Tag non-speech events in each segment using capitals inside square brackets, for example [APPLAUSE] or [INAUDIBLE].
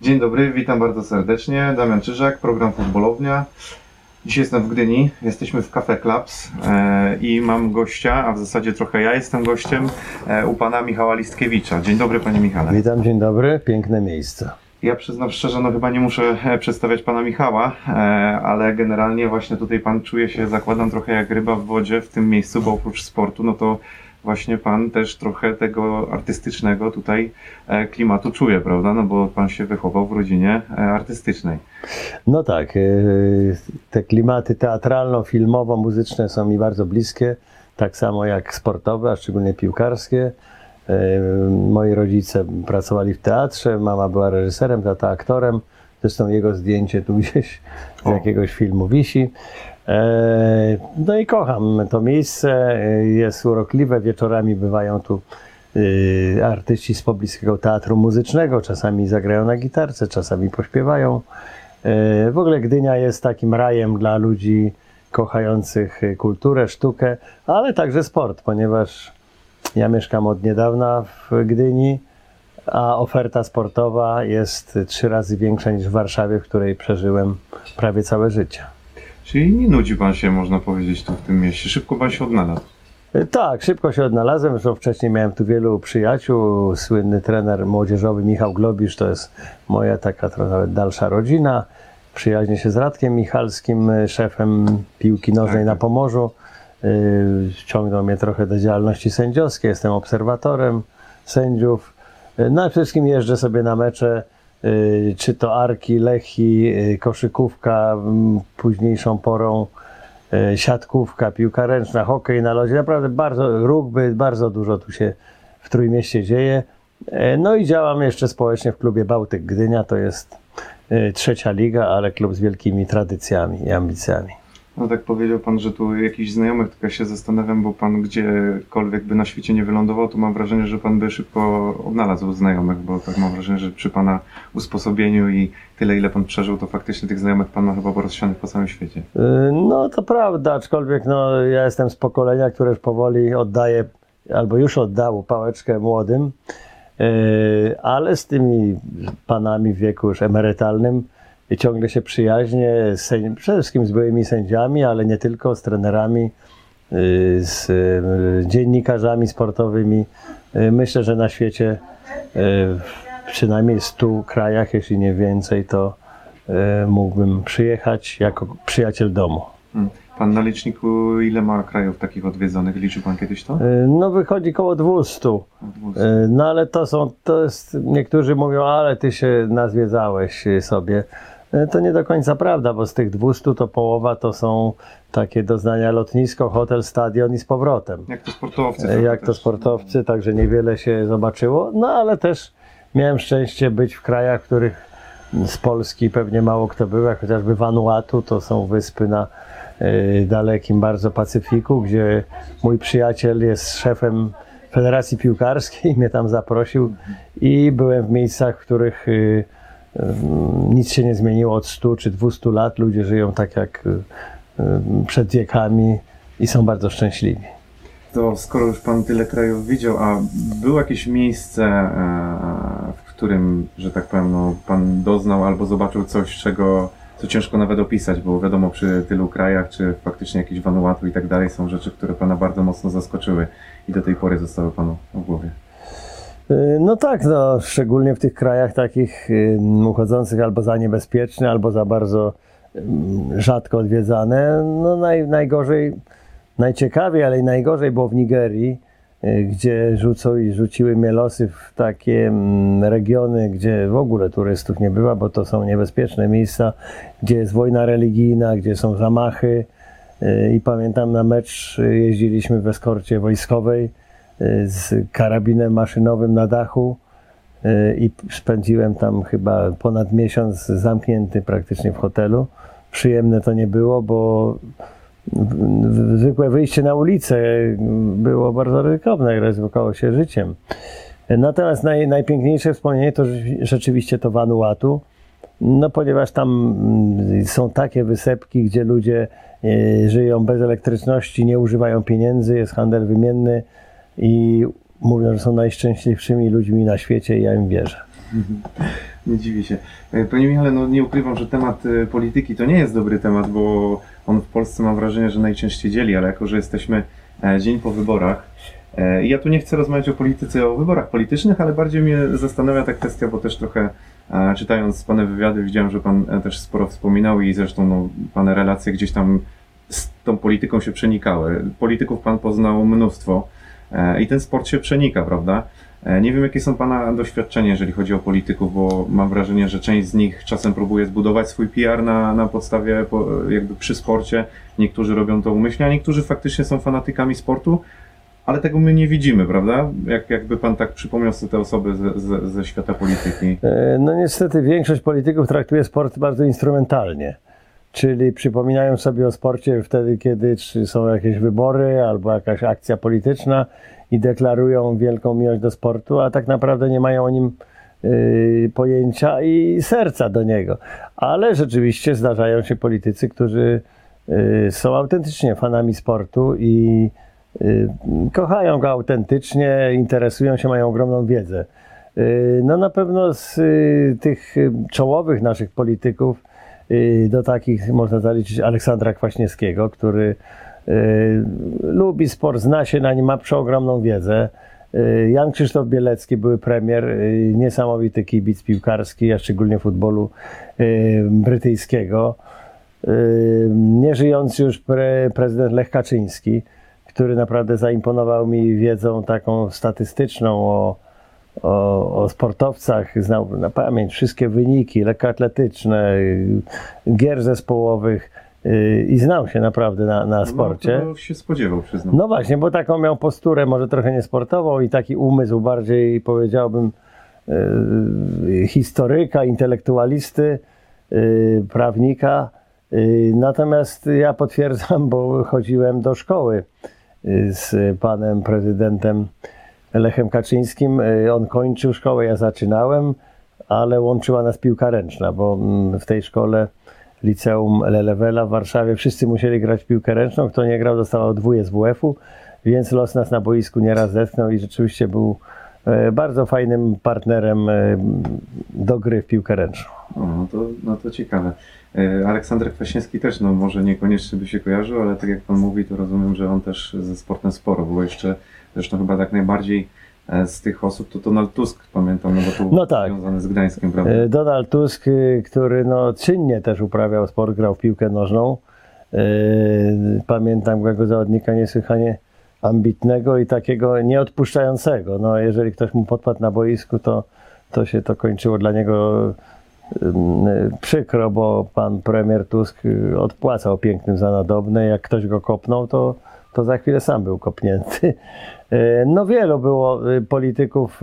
Dzień dobry, witam bardzo serdecznie. Damian Czyżak, program Futbolownia. Dzisiaj jestem w Gdyni, jesteśmy w Cafe Clubs e, i mam gościa, a w zasadzie trochę ja jestem gościem, e, u pana Michała Listkiewicza. Dzień dobry panie Michale. Witam, dzień dobry, piękne miejsce. Ja przyznam szczerze, no chyba nie muszę e, przedstawiać pana Michała, e, ale generalnie właśnie tutaj pan czuje się, zakładam trochę jak ryba w wodzie w tym miejscu, bo oprócz sportu, no to właśnie pan też trochę tego artystycznego tutaj e, klimatu czuje, prawda? No bo pan się wychował w rodzinie e, artystycznej. No tak, e, te klimaty teatralno-filmowo-muzyczne są mi bardzo bliskie, tak samo jak sportowe, a szczególnie piłkarskie. Moi rodzice pracowali w teatrze, mama była reżyserem, tata aktorem. Zresztą jego zdjęcie tu [LAUGHS] gdzieś z O. jakiegoś filmu wisi. E, No i kocham to miejsce, jest urokliwe. Wieczorami bywają tu e, artyści z pobliskiego teatru muzycznego. Czasami zagrają na gitarce, czasami pośpiewają. E, W ogóle Gdynia jest takim rajem dla ludzi kochających kulturę, sztukę, ale także sport, ponieważ ja mieszkam od niedawna w Gdyni, a oferta sportowa jest trzy razy większa niż w Warszawie, w której przeżyłem prawie całe życie. Czyli nie nudzi pan się, można powiedzieć, tu w tym mieście. Szybko pan się odnalazł. E, Tak, szybko się odnalazłem, zresztą wcześniej miałem tu wielu przyjaciół. Słynny trener młodzieżowy Michał Globisz to jest moja taka trochę nawet dalsza rodzina. Przyjaźnię się z Radkiem Michalskim, e, szefem piłki nożnej Tak, na tak. Pomorzu. Yy, Ściągnął mnie trochę do działalności sędziowskiej, jestem obserwatorem sędziów. No przede wszystkim jeżdżę sobie na mecze, czy to Arki, Lechi, yy, koszykówka, późniejszą porą e, siatkówka, piłka ręczna, hokej na lodzie. Naprawdę bardzo, rugby, bardzo dużo tu się w Trójmieście dzieje. No i działam jeszcze społecznie w klubie Bałtyk Gdynia. To jest trzecia liga, ale klub z wielkimi tradycjami i ambicjami. No tak powiedział pan, że tu jakiś znajomych, tylko ja się zastanawiam, bo pan gdziekolwiek by na świecie nie wylądował, to mam wrażenie, że pan by szybko odnalazł znajomych, bo tak mam wrażenie, że przy pana usposobieniu i tyle, ile pan przeżył, to faktycznie tych znajomych pan ma chyba porozsianych po całym świecie. E, No to prawda, aczkolwiek no, ja jestem z pokolenia, które już powoli oddaje, albo już oddało pałeczkę młodym, E, ale z tymi panami w wieku już emerytalnym ciągle się przyjaźnie, sędzi- przede wszystkim z byłymi sędziami, ale nie tylko, z trenerami, e, z e, dziennikarzami sportowymi. E, Myślę, że na świecie w przynajmniej 100 krajach, jeśli nie więcej, to mógłbym przyjechać jako przyjaciel domu. Hmm. Pan na liczniku ile ma krajów takich odwiedzonych? Liczył pan kiedyś to? No wychodzi koło 200. E, No ale to są, to jest, niektórzy mówią, ale ty się nazwiedzałeś sobie. E, To nie do końca prawda, bo z tych 200 to połowa to są takie doznania lotnisko, hotel, stadion i z powrotem. Jak to sportowcy? E, Jak to sportowcy, także niewiele się zobaczyło. No ale też miałem szczęście być w krajach, w których z Polski pewnie mało kto był, jak chociażby Vanuatu, to są wyspy na e, dalekim bardzo Pacyfiku, gdzie mój przyjaciel jest szefem Federacji Piłkarskiej, [LAUGHS] mnie tam zaprosił i byłem w miejscach, w których e, nic się nie zmieniło od 100 czy 200 lat. Ludzie żyją tak jak e, e, przed wiekami i są bardzo szczęśliwi. To skoro już pan tyle krajów widział, a było jakieś miejsce, e, w którym, że tak powiem, no, pan doznał albo zobaczył coś, czego co ciężko nawet opisać, bo wiadomo, przy tylu krajach, czy faktycznie jakieś Vanuatu i tak dalej, są rzeczy, które pana bardzo mocno zaskoczyły i do tej pory zostały panu w głowie. Y, No tak, no, szczególnie w tych krajach takich y, uchodzących albo za niebezpieczne, albo za bardzo y, rzadko odwiedzane. No naj, najgorzej, najciekawiej, ale i najgorzej było w Nigerii, y, gdzie rzucą i rzuciły mnie losy w takie mm, regiony, gdzie w ogóle turystów nie bywa, bo to są niebezpieczne miejsca, gdzie jest wojna religijna, gdzie są zamachy. I pamiętam na mecz jeździliśmy w eskorcie wojskowej z karabinem maszynowym na dachu y, i spędziłem tam chyba ponad miesiąc zamknięty praktycznie w hotelu. Przyjemne to nie było, bo zwykłe wyjście na ulicę było bardzo ryzykowne, ryzykowało się życiem. Natomiast naj, najpiękniejsze wspomnienie to rzeczy- rzeczywiście to Vanuatu, no ponieważ tam mm, są takie wysepki, gdzie ludzie e, żyją bez elektryczności, nie używają pieniędzy, jest handel wymienny i mówią, że są najszczęśliwszymi ludźmi na świecie i ja im wierzę. Nie dziwię się. E, Panie Michale, no nie ukrywam, że temat e, polityki to nie jest dobry temat, bo on w Polsce mam wrażenie, że najczęściej dzieli, ale jako, że jesteśmy e, dzień po wyborach, ja tu nie chcę rozmawiać o polityce, o wyborach politycznych, ale bardziej mnie zastanawia ta kwestia, bo też trochę czytając Pane wywiady widziałem, że Pan też sporo wspominał i zresztą no, Pane relacje gdzieś tam z tą polityką się przenikały. Polityków Pan poznał mnóstwo i ten sport się przenika, prawda? E, Nie wiem, jakie są Pana doświadczenia, jeżeli chodzi o polityków, bo mam wrażenie, że część z nich czasem próbuje zbudować swój PR na, na podstawie, po, jakby przy sporcie. Niektórzy robią to umyślnie, a niektórzy faktycznie są fanatykami sportu, ale tego my nie widzimy, prawda? Jak, jakby Pan tak przypomniał sobie te osoby ze, ze, ze świata polityki. E, No niestety większość polityków traktuje sport bardzo instrumentalnie. Czyli przypominają sobie o sporcie wtedy, kiedy są jakieś wybory albo jakaś akcja polityczna i deklarują wielką miłość do sportu, a tak naprawdę nie mają o nim y, pojęcia i serca do niego. Ale rzeczywiście zdarzają się politycy, którzy y, są autentycznie fanami sportu i y, kochają go autentycznie, interesują się, mają ogromną wiedzę. No na pewno z tych czołowych naszych polityków do takich można zaliczyć Aleksandra Kwaśniewskiego, który y, lubi sport, zna się na nim, ma przeogromną wiedzę. Y, Jan Krzysztof Bielecki, były premier, y, niesamowity kibic piłkarski, a szczególnie futbolu y, brytyjskiego. Y, Nieżyjący już pre, prezydent Lech Kaczyński, który naprawdę zaimponował mi wiedzą taką statystyczną o, o, o sportowcach, znał na pamięć wszystkie wyniki lekkoatletyczne, gier zespołowych y, i znał się naprawdę na, na sporcie. No, się spodziewał, przyznam. No właśnie, bo taką miał posturę, może trochę niesportową i taki umysł bardziej, powiedziałbym, y, historyka, intelektualisty, y, prawnika. Natomiast ja potwierdzam, bo chodziłem do szkoły z panem prezydentem Lechem Kaczyńskim. Y, On kończył szkołę, ja zaczynałem, ale łączyła nas piłka ręczna, bo mm, w tej szkole liceum Lelewela w Warszawie wszyscy musieli grać piłkę ręczną. Kto nie grał, dostawał dwóje z WF-u, więc los nas na boisku nieraz zetknął i rzeczywiście był e, bardzo fajnym partnerem e, do gry w piłkę ręczną. No, to, no to ciekawe. E, Aleksander Kwaśniewski też, no może niekoniecznie by się kojarzył, ale tak jak Pan mówi, to rozumiem, że on też ze sportem sporo, bo jeszcze zresztą chyba tak najbardziej e, z tych osób to Donald Tusk, pamiętam, no bo to No tak. związany z Gdańskiem, prawda? E, Donald Tusk, y, który no, czynnie też uprawiał sport, grał w piłkę nożną. E, Pamiętam go jako zawodnika niesłychanie ambitnego i takiego nieodpuszczającego. No, jeżeli ktoś mu podpadł na boisku, to, to się to kończyło dla niego przykro, bo pan premier Tusk odpłacał pięknym za nadobne. Jak ktoś go kopnął, to, to za chwilę sam był kopnięty. E, No wielu było y, polityków,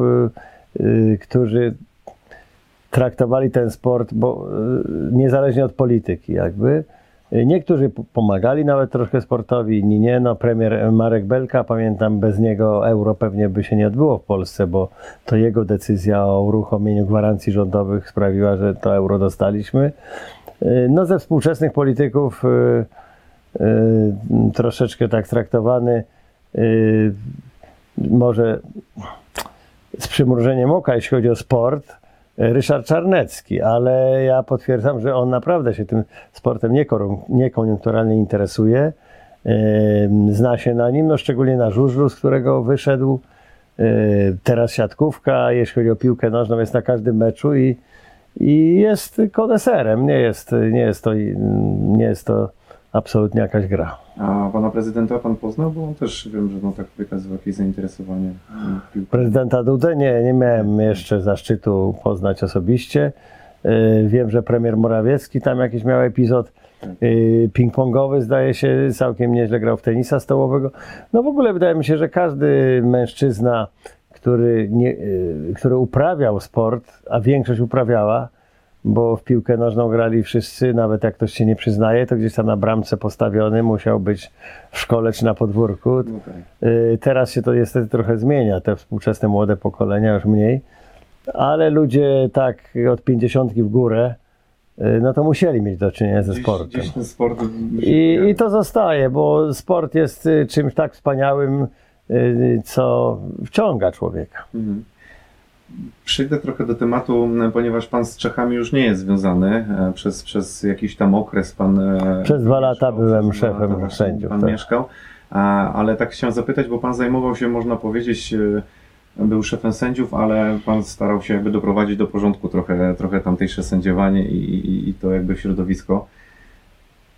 y, którzy traktowali ten sport, bo niezależnie od polityki jakby. Niektórzy pomagali nawet troszkę sportowi, inni nie. No, premier Marek Belka, pamiętam, bez niego euro pewnie by się nie odbyło w Polsce, bo to jego decyzja o uruchomieniu gwarancji rządowych sprawiła, że to euro dostaliśmy. No ze współczesnych polityków y, y, troszeczkę tak traktowany y, może z przymrużeniem oka, jeśli chodzi o sport, Ryszard Czarnecki, ale ja potwierdzam, że on naprawdę się tym sportem niekoniunkturalnie interesuje. Em, Zna się na nim, no szczególnie na żużlu, z którego wyszedł. Teraz siatkówka, jeśli chodzi o piłkę nożną, jest na każdym meczu i, i jest koneserem. Nie jest, nie, jest to, nie jest to absolutnie jakaś gra. A pana prezydenta pan poznał, bo on też wiem, że no tak wykazywał jakieś zainteresowanie. Prezydenta Dudę nie, nie miałem jeszcze zaszczytu poznać osobiście. Yy, Wiem, że premier Morawiecki tam jakiś miał epizod yy, ping-pongowy, zdaje się, całkiem nieźle grał w tenisa stołowego. No w ogóle wydaje mi się, że każdy mężczyzna, który, nie, yy, który uprawiał sport, a większość uprawiała, bo w piłkę nożną grali wszyscy, nawet jak ktoś się nie przyznaje, to gdzieś tam na bramce postawiony musiał być w szkole czy na podwórku. No tak. Teraz się to niestety trochę zmienia, te współczesne młode pokolenia już mniej, ale ludzie tak od 50 w górę, y, no to musieli mieć do czynienia ze sportem. Gdzieś sport I, I to zostaje, bo sport jest y, czymś tak wspaniałym, y, co wciąga człowieka. Mhm. Przyjdę trochę do tematu, ponieważ pan z Czechami już nie jest związany. E, Przez, przez jakiś tam okres pan. e, Przez dwa lata mieszkał, byłem szefem lata sędziów, Pan tak. mieszkał. Ale tak chciałem zapytać, bo pan zajmował się, można powiedzieć, e, był szefem sędziów, ale pan starał się jakby doprowadzić do porządku trochę, trochę tamtejsze sędziowanie i, i, i to jakby środowisko.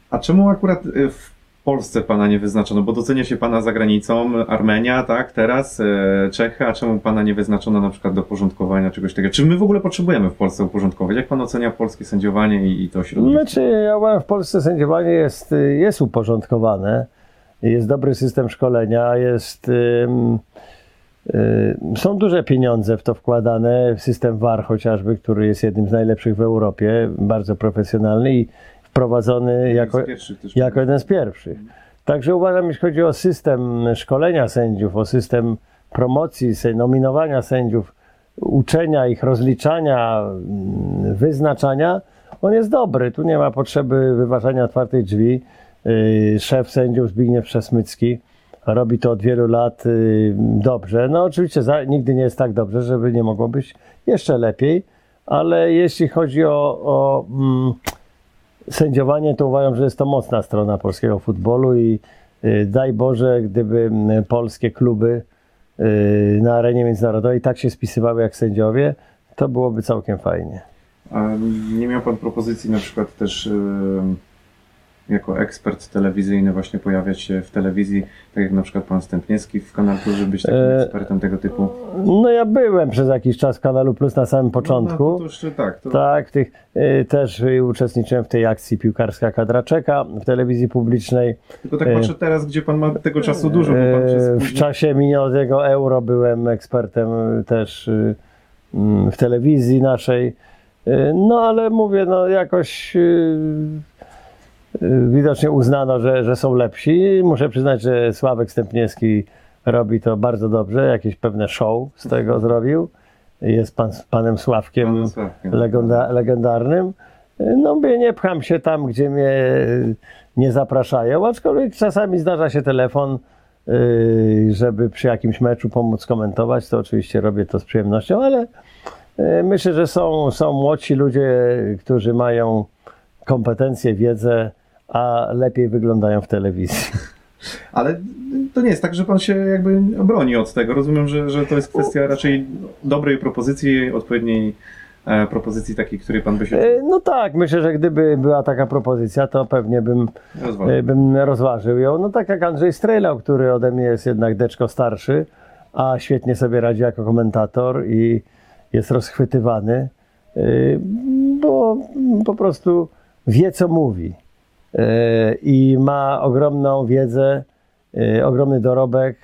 A czemu akurat w Polsce pana nie wyznaczono? Bo docenia się pana za granicą, Armenia, tak, teraz, e, Czechy, a czemu pana nie wyznaczono na przykład do porządkowania czegoś takiego? Czy my w ogóle potrzebujemy w Polsce uporządkować? Jak pan ocenia polskie sędziowanie i, i to środowisko? Znaczy, ja w Polsce sędziowanie jest, y, jest uporządkowane. Jest dobry system szkolenia, jest. y, są duże pieniądze w to wkładane, w system VAR chociażby, który jest jednym z najlepszych w Europie, bardzo profesjonalny i wprowadzony jako, jako jeden z pierwszych. Także uważam, jeśli chodzi o system szkolenia sędziów, o system promocji, nominowania sędziów, uczenia ich, rozliczania, mm, wyznaczania, on jest dobry. Tu nie ma potrzeby wyważania otwartych drzwi. Yy, Szef sędziów Zbigniew Przesmycki robi to od wielu lat yy, dobrze. No oczywiście za, nigdy nie jest tak dobrze, żeby nie mogło być jeszcze lepiej, ale jeśli chodzi o, o mm, sędziowanie, to uważam, że jest to mocna strona polskiego futbolu i y, daj Boże, gdyby polskie kluby y, na arenie międzynarodowej tak się spisywały jak sędziowie, to byłoby całkiem fajnie. A nie miał pan propozycji na przykład też e, jako ekspert telewizyjny właśnie pojawiać się w telewizji, tak jak na przykład pan Stępniewski w Kanal Plus, żeby być takim E, ekspertem tego typu? No ja byłem przez jakiś czas w Kanalu Plus na samym No, początku. no, to jeszcze tak. To, Tak, tych, y, też y, uczestniczyłem w tej akcji piłkarska kadra czeka w telewizji publicznej. Tylko tak e, patrzę teraz, gdzie pan ma tego czasu dużo, bo pan E, W czasie minionego euro byłem ekspertem też y, w telewizji naszej. No ale mówię, no jakoś widocznie uznano, że, że są lepsi. Muszę przyznać, że Sławek Stępniewski robi to bardzo dobrze. Jakieś pewne show z tego zrobił. Jest pan panem Sławkiem Panem Sławkiem. legenda, legendarnym. No mówię, nie pcham się tam, gdzie mnie nie zapraszają, aczkolwiek czasami zdarza się telefon, yy, żeby przy jakimś meczu pomóc komentować, to oczywiście robię to z przyjemnością, ale myślę, że są, są młodsi ludzie, którzy mają kompetencje, wiedzę, a lepiej wyglądają w telewizji. Ale to nie jest tak, że pan się jakby broni od tego. Rozumiem, że, że to jest kwestia raczej dobrej propozycji, odpowiedniej e, propozycji takiej, której pan by się Yy, No tak, myślę, że gdyby była taka propozycja, to pewnie bym rozważył. Y, bym rozważył ją. No tak jak Andrzej Strejlał, który ode mnie jest jednak deczko starszy, a świetnie sobie radzi jako komentator i jest rozchwytywany, bo po prostu wie, co mówi. Y, I ma ogromną wiedzę, y, ogromny dorobek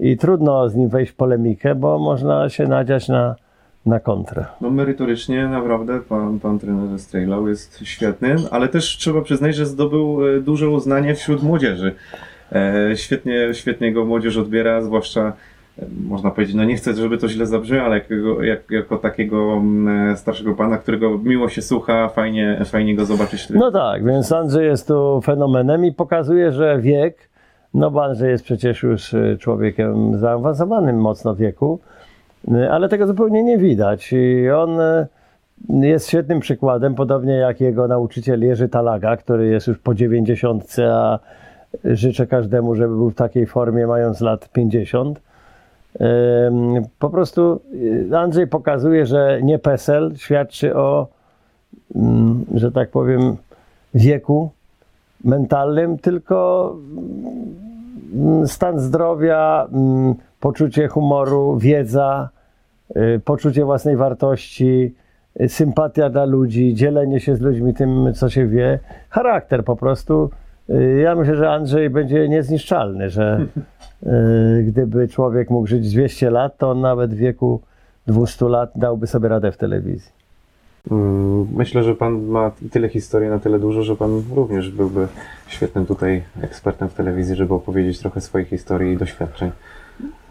i trudno z nim wejść w polemikę, bo można się nadziać na, na kontrę. No merytorycznie naprawdę pan, pan trener Strejlał jest świetny, ale też trzeba przyznać, że zdobył e, duże uznanie wśród młodzieży. E, świetnie, świetnie go młodzież odbiera, zwłaszcza e, można powiedzieć, no nie chcę, żeby to źle zabrzmiało, ale jak, jako takiego mm, starszego pana, którego miło się słucha, fajnie, fajnie go zobaczyć. No tak, więc Andrzej jest tu fenomenem i pokazuje, że wiek, no bo Andrzej jest przecież już y, człowiekiem zaawansowanym mocno wieku, y, ale tego zupełnie nie widać. I on y, jest świetnym przykładem, podobnie jak jego nauczyciel Jerzy Talaga, który jest już po 90, a życzę każdemu, żeby był w takiej formie mając lat 50. Po prostu y, Andrzej pokazuje, że nie PESEL świadczy o, mm, że tak powiem, wieku mentalnym, tylko mm, stan zdrowia, mm, poczucie humoru, wiedza, y, poczucie własnej wartości, y, sympatia dla ludzi, dzielenie się z ludźmi tym, co się wie, charakter po prostu. Y, Ja myślę, że Andrzej będzie niezniszczalny, że y, gdyby człowiek mógł żyć 200 lat, to on nawet w wieku 200 lat dałby sobie radę w telewizji. Mm, Myślę, że pan ma tyle historii na tyle dużo, że pan również byłby świetnym tutaj ekspertem w telewizji, żeby opowiedzieć trochę swojej historii i doświadczeń.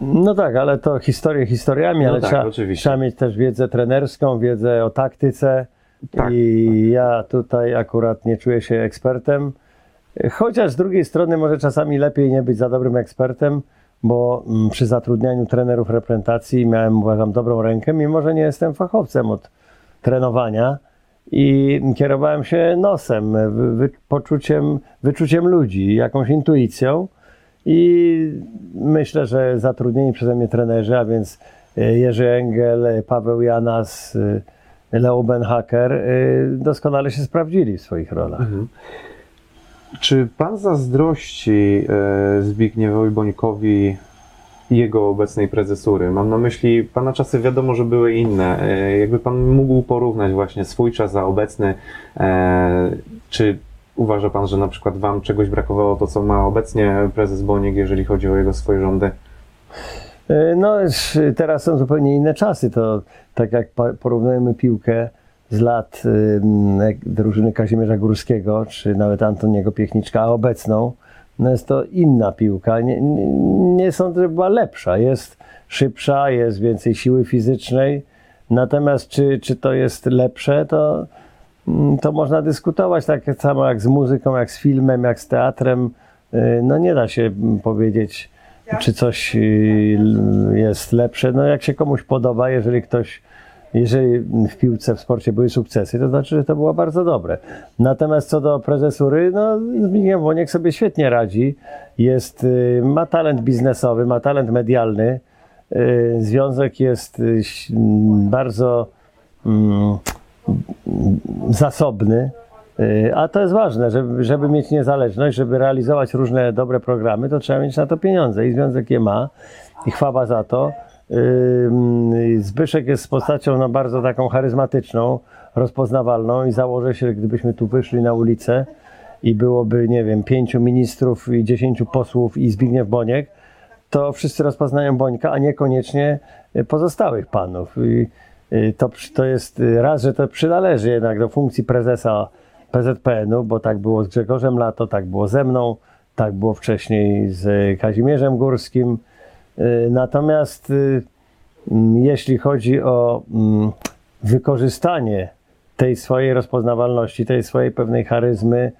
No tak, ale to historie historiami, No ale tak, trzeba, trzeba mieć też wiedzę trenerską, wiedzę o taktyce. Tak, I ja tutaj akurat nie czuję się ekspertem. Chociaż z drugiej strony może czasami lepiej nie być za dobrym ekspertem, bo mm, przy zatrudnianiu trenerów reprezentacji miałem, uważam, dobrą rękę, mimo że nie jestem fachowcem od trenowania i kierowałem się nosem, wy, poczuciem, wyczuciem ludzi, jakąś intuicją i myślę, że zatrudnieni przeze mnie trenerzy, a więc e, Jerzy Engel, Paweł Janas, e, Leo Benhaker e, doskonale się sprawdzili w swoich rolach. Mhm. Czy pan zazdrości e, Zbigniewowi Bońkowi jego obecnej prezesury? Mam na myśli, pana czasy wiadomo, że były inne. E, jakby pan mógł porównać właśnie swój czas a obecny, e, czy uważa pan, że na przykład wam czegoś brakowało to, co ma obecnie prezes Boniek, jeżeli chodzi o jego swoje rządy? No, teraz są zupełnie inne czasy. To tak jak porównujemy piłkę z lat drużyny Kazimierza Górskiego, czy nawet Antoniego Piechniczka, a obecną, no jest to inna piłka. Nie, nie, nie sądzę, że była lepsza. Jest szybsza, jest więcej siły fizycznej. Natomiast czy, czy to jest lepsze, to, mm, to można dyskutować tak samo jak z muzyką, jak z filmem, jak z teatrem. Y, No nie da się mm, powiedzieć, czy coś y, jest lepsze. No jak się komuś podoba, jeżeli ktoś, jeżeli w piłce, w sporcie były sukcesy, to znaczy, że to było bardzo dobre. Natomiast co do prezesury, no Zbigniew Woniek sobie świetnie radzi. Jest, y, ma talent biznesowy, ma talent medialny. Y, Związek jest y, ś- m, bardzo mm, zasobny. A to jest ważne, żeby, żeby mieć niezależność, żeby realizować różne dobre programy, to trzeba mieć na to pieniądze i związek je ma i chwała za to. Zbyszek jest postacią no, bardzo taką charyzmatyczną, rozpoznawalną i założę się, że gdybyśmy tu wyszli na ulicę i byłoby, nie wiem, pięciu ministrów i dziesięciu posłów i Zbigniew Boniek, to wszyscy rozpoznają Bońka, a niekoniecznie pozostałych panów. I y, to, to jest y, raz, że to przynależy jednak do funkcji prezesa PZPN-u, bo tak było z Grzegorzem Lato, tak było ze mną, tak było wcześniej z Kazimierzem Górskim. Y, Natomiast y, jeśli chodzi o wykorzystanie tej swojej rozpoznawalności, tej swojej pewnej charyzmy,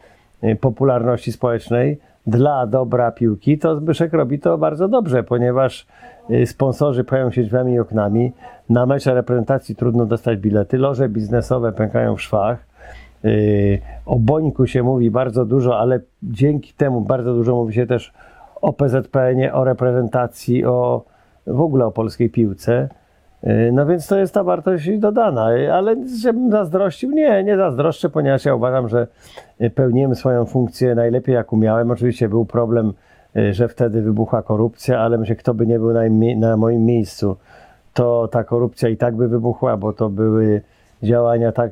y, popularności społecznej dla dobra piłki, to Zbyszek robi to bardzo dobrze, ponieważ sponsorzy pojawią się drzwiami i oknami. Na mecze reprezentacji trudno dostać bilety, loże biznesowe pękają w szwach. O Bońku się mówi bardzo dużo, ale dzięki temu bardzo dużo mówi się też o PZPN-ie, o reprezentacji, o w ogóle o polskiej piłce. Y, No więc to jest ta wartość dodana, ale żebym zazdrościł? Nie, nie zazdroszczę, ponieważ ja uważam, że y, pełniłem swoją funkcję najlepiej jak umiałem. Oczywiście był problem, y, że wtedy wybuchła korupcja, ale myślę, kto by nie był na, na moim miejscu, to ta korupcja i tak by wybuchła, bo to były działania tak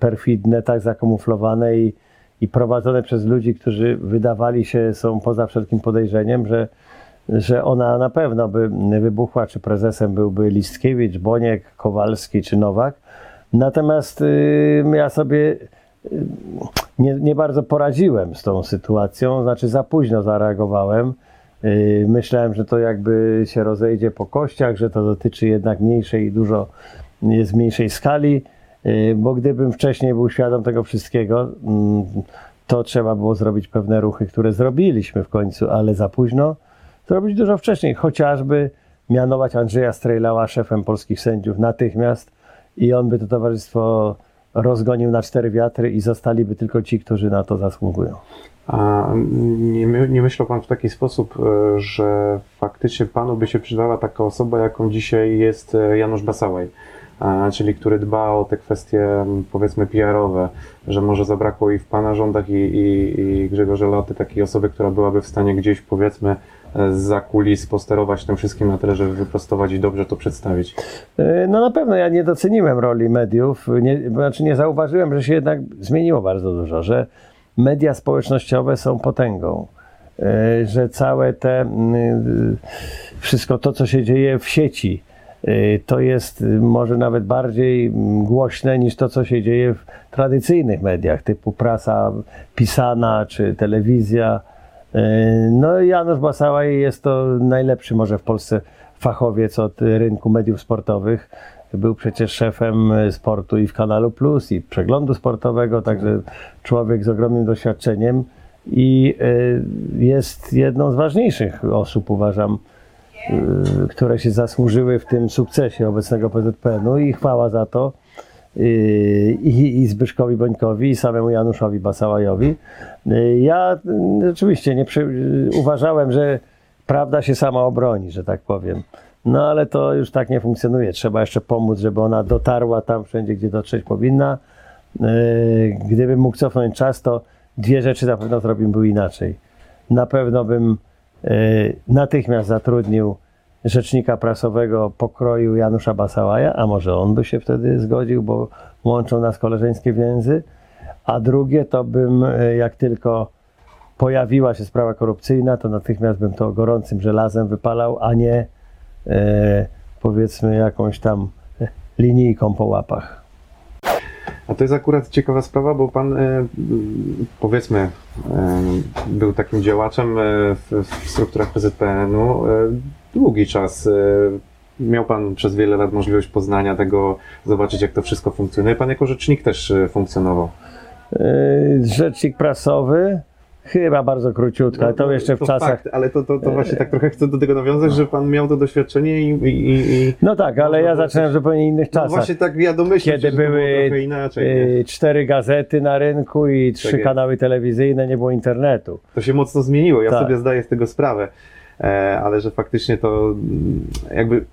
perfidne, tak zakamuflowane i, i prowadzone przez ludzi, którzy wydawali się, są poza wszelkim podejrzeniem, że, że ona na pewno by wybuchła, czy prezesem byłby Listkiewicz, Boniek, Kowalski czy Nowak. Natomiast y, ja sobie y, nie, nie bardzo poradziłem z tą sytuacją, znaczy za późno zareagowałem. Y, Myślałem, że to jakby się rozejdzie po kościach, że to dotyczy jednak mniejszej, dużo jest mniejszej skali, bo gdybym wcześniej był świadom tego wszystkiego, mm, to trzeba było zrobić pewne ruchy, które zrobiliśmy w końcu, ale za późno. Zrobić dużo wcześniej, chociażby mianować Andrzeja Strejlała szefem polskich sędziów natychmiast i on by to towarzystwo rozgonił na cztery wiatry i zostaliby tylko ci, którzy na to zasługują. A nie, nie myślał Pan w taki sposób, e, że faktycznie Panu by się przydała taka osoba, jaką dzisiaj jest e, Janusz Basałaj, czyli który dba o te kwestie, m, powiedzmy, PR-owe, że może zabrakło i w Pana rządach, i, i, i Grzegorza Laty takiej osoby, która byłaby w stanie gdzieś, powiedzmy, e, za kulis posterować tym wszystkim na tyle, żeby wyprostować i dobrze to przedstawić. E, No na pewno ja nie doceniłem roli mediów, nie, znaczy nie zauważyłem, że się jednak zmieniło bardzo dużo, że media społecznościowe są potęgą, e, że całe te, mm, wszystko to, co się dzieje w sieci, to jest y, może nawet bardziej mm, głośne niż to, co się dzieje w tradycyjnych mediach, typu prasa pisana czy telewizja. E, No Janusz Basałaj jest to najlepszy może w Polsce fachowiec od rynku mediów sportowych. Był przecież szefem sportu i w Kanalu Plus, i przeglądu sportowego, także człowiek z ogromnym doświadczeniem. i y, jest jedną z ważniejszych osób, uważam, y, które się zasłużyły w tym sukcesie obecnego PZPN-u i chwała za to y, i, i Zbyszkowi Bońkowi, i samemu Januszowi Basałajowi. Y, Ja y, rzeczywiście nie przy, y, uważałem, że prawda się sama obroni, że tak powiem. No ale to już tak nie funkcjonuje. Trzeba jeszcze pomóc, żeby ona dotarła tam wszędzie, gdzie dotrzeć powinna. Gdybym mógł cofnąć czas, to dwie rzeczy na pewno zrobiłbym inaczej. Na pewno bym natychmiast zatrudnił rzecznika prasowego pokroju Janusza Basałaja, a może on by się wtedy zgodził, bo łączą nas koleżeńskie więzy. A drugie to bym, yy, jak tylko pojawiła się sprawa korupcyjna, to natychmiast bym to gorącym żelazem wypalał, a nie e, powiedzmy jakąś tam [LAUGHS] linijką po łapach. A to jest akurat ciekawa sprawa, bo pan, e, powiedzmy, e, był takim działaczem e, w, strukturach PZPN-u długi czas. Miał pan przez wiele lat możliwość poznania tego, zobaczyć jak to wszystko funkcjonuje. Pan jako rzecznik też funkcjonował. Rzecznik prasowy, chyba bardzo króciutko, ale to jeszcze w to czasach. Fakt, ale to, to, to właśnie tak trochę chcę do tego nawiązać, że pan miał to doświadczenie i, i, i, No tak, ale ja zacząłem w zupełnie innych no czasach. właśnie tak ja domyślam Kiedy były inaczej. e, cztery gazety na rynku i trzy Tak kanały telewizyjne, nie było internetu. To się mocno zmieniło, ja Tak. sobie zdaję z tego sprawę, e, ale że faktycznie to mm, jakby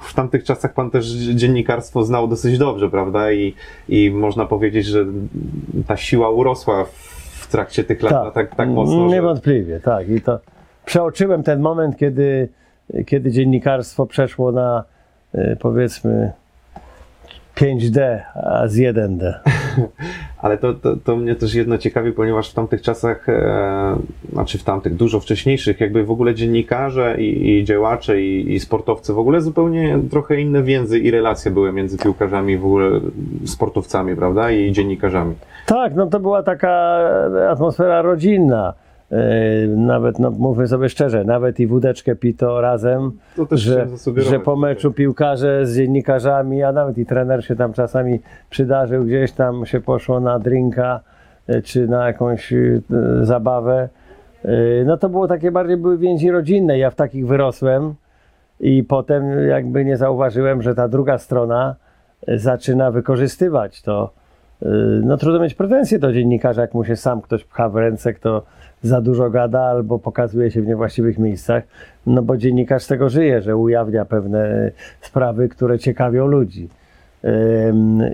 w tamtych czasach pan też dziennikarstwo znał dosyć dobrze, prawda? I, i można powiedzieć, że ta siła urosła w trakcie tych lat tak, tak, tak mocno. Że... Niewątpliwie, tak. I to przeoczyłem ten moment, kiedy, kiedy dziennikarstwo przeszło na e, powiedzmy 5D, a z 1D. [LAUGHS] Ale to, to, to mnie też jedno ciekawi, ponieważ w tamtych czasach, e, znaczy w tamtych dużo wcześniejszych, jakby w ogóle dziennikarze i, i działacze i, i sportowcy w ogóle zupełnie trochę inne więzy i relacje były między piłkarzami w ogóle sportowcami, prawda? I dziennikarzami. Tak, no to była taka atmosfera rodzinna. E, Nawet, no mówmy sobie szczerze, nawet i wódeczkę pito razem, To też że, że po meczu piłkarze z dziennikarzami, a nawet i trener się tam czasami przydarzył, gdzieś tam się poszło na drinka e, czy na jakąś e, zabawę. No to było takie bardziej były więzi rodzinne. Ja w takich wyrosłem i potem jakby nie zauważyłem, że ta druga strona zaczyna wykorzystywać to. E, No trudno mieć pretensje do dziennikarza, jak mu się sam ktoś pcha w ręce, kto za dużo gada albo pokazuje się w niewłaściwych miejscach, no bo dziennikarz z tego żyje, że ujawnia pewne e, sprawy, które ciekawią ludzi.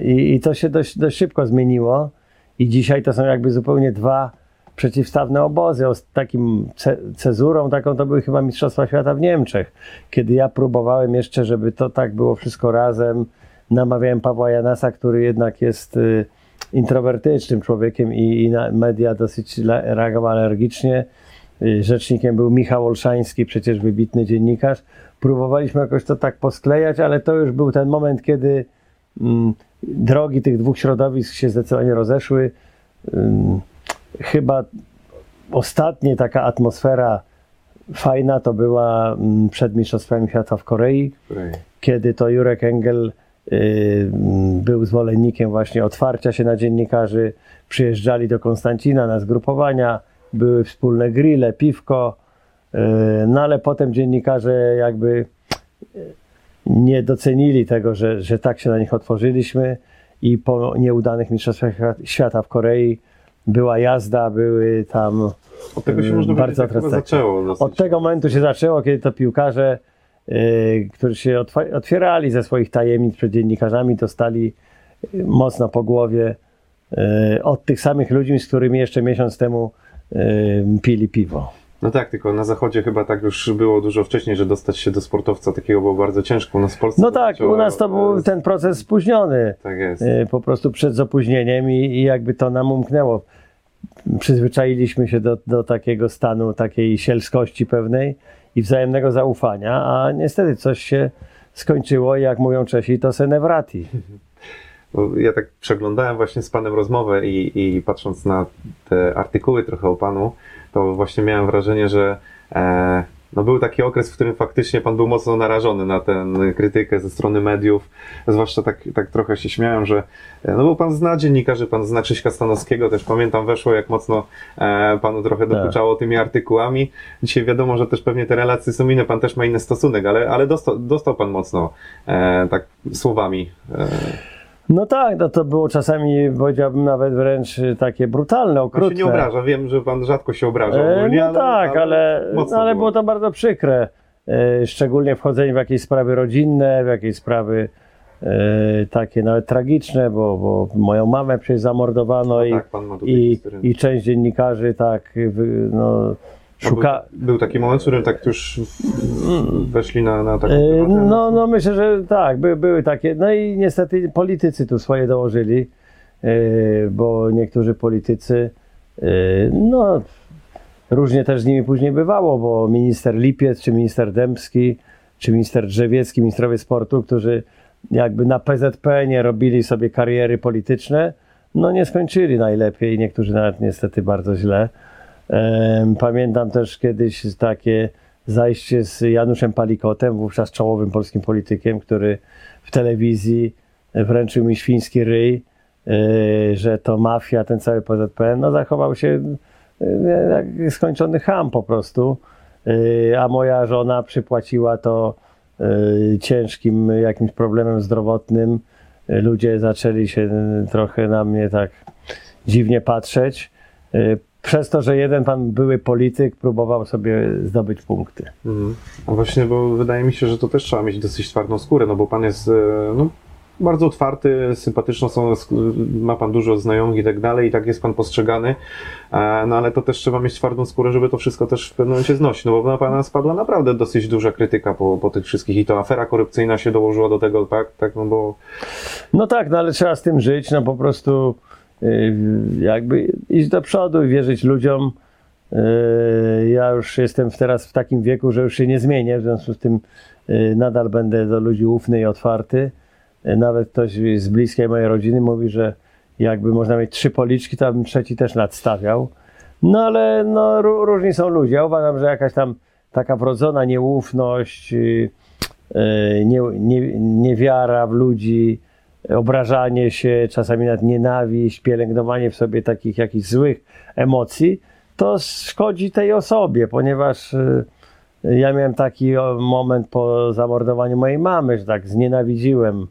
I, i to się dość, dość szybko zmieniło i dzisiaj to są jakby zupełnie dwa przeciwstawne obozy. O, takim ce, cezurą taką to były chyba Mistrzostwa Świata w Niemczech, kiedy ja próbowałem jeszcze, żeby to tak było wszystko razem. Namawiałem Pawła Janasa, który jednak jest y, introwertycznym człowiekiem i, i na media dosyć la- reagował alergicznie. Y, Rzecznikiem był Michał Olszański, przecież wybitny dziennikarz. Próbowaliśmy jakoś to tak posklejać, ale to już był ten moment, kiedy mm, drogi tych dwóch środowisk się zdecydowanie rozeszły. Chyba ostatnia taka atmosfera fajna to była mm, przed Mistrzostwami Świata w Korei, Której- kiedy to Jurek Engel był zwolennikiem właśnie otwarcia się na dziennikarzy, przyjeżdżali do Konstancina na zgrupowania, były wspólne grille, piwko, y, no ale potem dziennikarze jakby y, nie docenili tego, że, że tak się na nich otworzyliśmy. I po nieudanych mistrzostwach świata w Korei była jazda, były tam Od tego się można bardzo atrakcyjne. od tego momentu się zaczęło, kiedy to piłkarze, yy, którzy się otwierali ze swoich tajemnic przed dziennikarzami, dostali yy, mocno po głowie yy, od tych samych ludzi, z którymi jeszcze miesiąc temu pili piwo. No tak, tylko na zachodzie chyba tak już było dużo wcześniej, że dostać się do sportowca takiego było bardzo ciężko. U nas w Polsce No tak, u nas to był ten proces spóźniony, Tak jest. po prostu przed z opóźnieniem i, i jakby to nam umknęło. Przyzwyczailiśmy się do, do takiego stanu, takiej sielskości pewnej i wzajemnego zaufania, a niestety coś się skończyło i jak mówią Czesi, to se ne vrati. Bo ja tak przeglądałem właśnie z panem rozmowę i, i patrząc na te artykuły trochę o panu, to właśnie miałem wrażenie, że e, no był taki okres, w którym faktycznie pan był mocno narażony na tę krytykę ze strony mediów. Zwłaszcza tak, tak trochę się śmiałem, że e, no bo pan zna dziennikarzy, pan zna Krzyśka Stanowskiego, też pamiętam weszło, jak mocno e, panu trochę Tak. dokuczało tymi artykułami. Dzisiaj wiadomo, że też pewnie te relacje są inne, pan też ma inny stosunek, ale, ale dostał, dostał pan mocno e, tak słowami. E, No tak, no to było czasami, powiedziałbym nawet wręcz y, takie brutalne, pan okrutne. się nie obraża, wiem, że pan rzadko się obraża E, ogólnie, no ale, tak, ale, mocno no, ale było to bardzo przykre. E, Szczególnie wchodzenie w jakieś sprawy rodzinne, w jakieś sprawy e, takie nawet tragiczne, bo, bo moją mamę przecież zamordowano i, tak, pan i, i część dziennikarzy tak no, szuka... Był, był taki moment, w którym tak już weszli na, na taką E, tematę. No, no myślę, że tak, by, były takie. No i niestety politycy tu swoje dołożyli, e, bo niektórzy politycy, e, no różnie też z nimi później bywało, bo minister Lipiec, czy minister Dębski, czy minister Drzewiecki, ministrowie sportu, którzy jakby na PZP nie robili sobie kariery polityczne, no nie skończyli najlepiej, niektórzy nawet niestety bardzo źle. Pamiętam też kiedyś takie zajście z Januszem Palikotem, wówczas czołowym polskim politykiem, który w telewizji wręczył mi świński ryj, e, że to mafia, ten cały PZPN, no zachował się e, jak skończony ham po prostu, E, a moja żona przypłaciła to ciężkim jakimś problemem zdrowotnym. Ludzie zaczęli się trochę na mnie tak dziwnie patrzeć. Przez to, że jeden pan były polityk próbował sobie zdobyć punkty. Mhm. A właśnie, bo wydaje mi się, że to też trzeba mieć dosyć twardą skórę, no bo pan jest e, no, bardzo otwarty, sympatyczną są, ma pan dużo znajomych i tak dalej, i tak jest pan postrzegany, e, no ale to też trzeba mieć twardą skórę, żeby to wszystko też w pewnym momencie znosić, no bo na pana spadła naprawdę dosyć duża krytyka po, po tych wszystkich i to afera korupcyjna się dołożyła do tego, tak, tak, no bo No tak, no ale trzeba z tym żyć, no po prostu jakby iść do przodu i wierzyć ludziom. Y, Ja już jestem teraz w takim wieku, że już się nie zmienię, w związku z tym y, nadal będę do ludzi ufny i otwarty. Y, Nawet ktoś z bliskiej mojej rodziny mówi, że jakby można mieć trzy policzki, to bym trzeci też nadstawiał. No ale no, ró- różni są ludzie. Ja uważam, że jakaś tam taka wrodzona nieufność, y, y, nie, nie, niewiara w ludzi, obrażanie się, czasami nawet nienawiść, pielęgnowanie w sobie takich jakichś złych emocji, to szkodzi tej osobie, ponieważ y, ja miałem taki moment po zamordowaniu mojej mamy, że tak znienawidziłem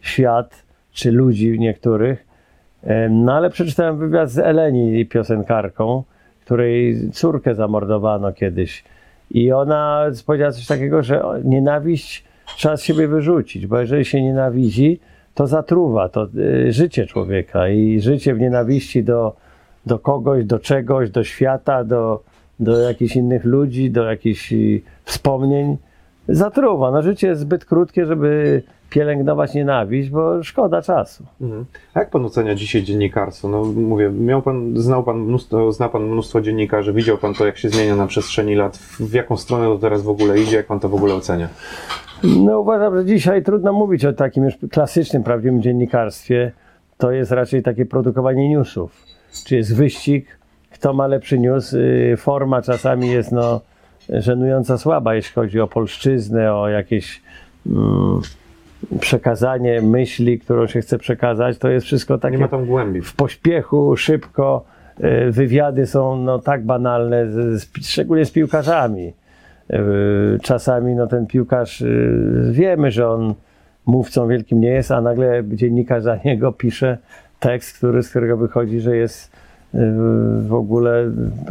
świat czy ludzi niektórych. No ale przeczytałem wywiad z Eleni, piosenkarką, której córkę zamordowano kiedyś. I ona powiedziała coś takiego, że nienawiść trzeba z siebie wyrzucić, bo jeżeli się nienawidzi, to zatruwa to y, życie człowieka i życie w nienawiści do, do kogoś, do czegoś, do świata, do, do jakichś innych ludzi, do jakichś y, wspomnień zatruwa. No życie jest zbyt krótkie, żeby pielęgnować nienawiść, bo szkoda czasu. Mhm. A jak pan ocenia dzisiaj dziennikarstwo? No mówię, miał pan, znał pan mnóstwo, zna pan mnóstwo dziennikarzy, widział pan to, jak się zmienia na przestrzeni lat, w jaką stronę to teraz w ogóle idzie, jak pan to w ogóle ocenia? No uważam, że dzisiaj trudno mówić o takim już klasycznym, prawdziwym dziennikarstwie. To jest raczej takie produkowanie newsów. Czy jest wyścig, kto ma lepszy news. Y, Forma czasami jest no, żenująco słaba, jeśli chodzi o polszczyznę, o jakieś mm, przekazanie myśli, którą się chce przekazać. To jest wszystko Nie takie ma tam głębi. w pośpiechu, szybko. E, Wywiady są no, tak banalne, z, szczególnie z piłkarzami. E, Czasami no, ten piłkarz, e, wiemy, że on mówcą wielkim nie jest, a nagle dziennikarz za niego pisze tekst, który, z którego wychodzi, że jest w ogóle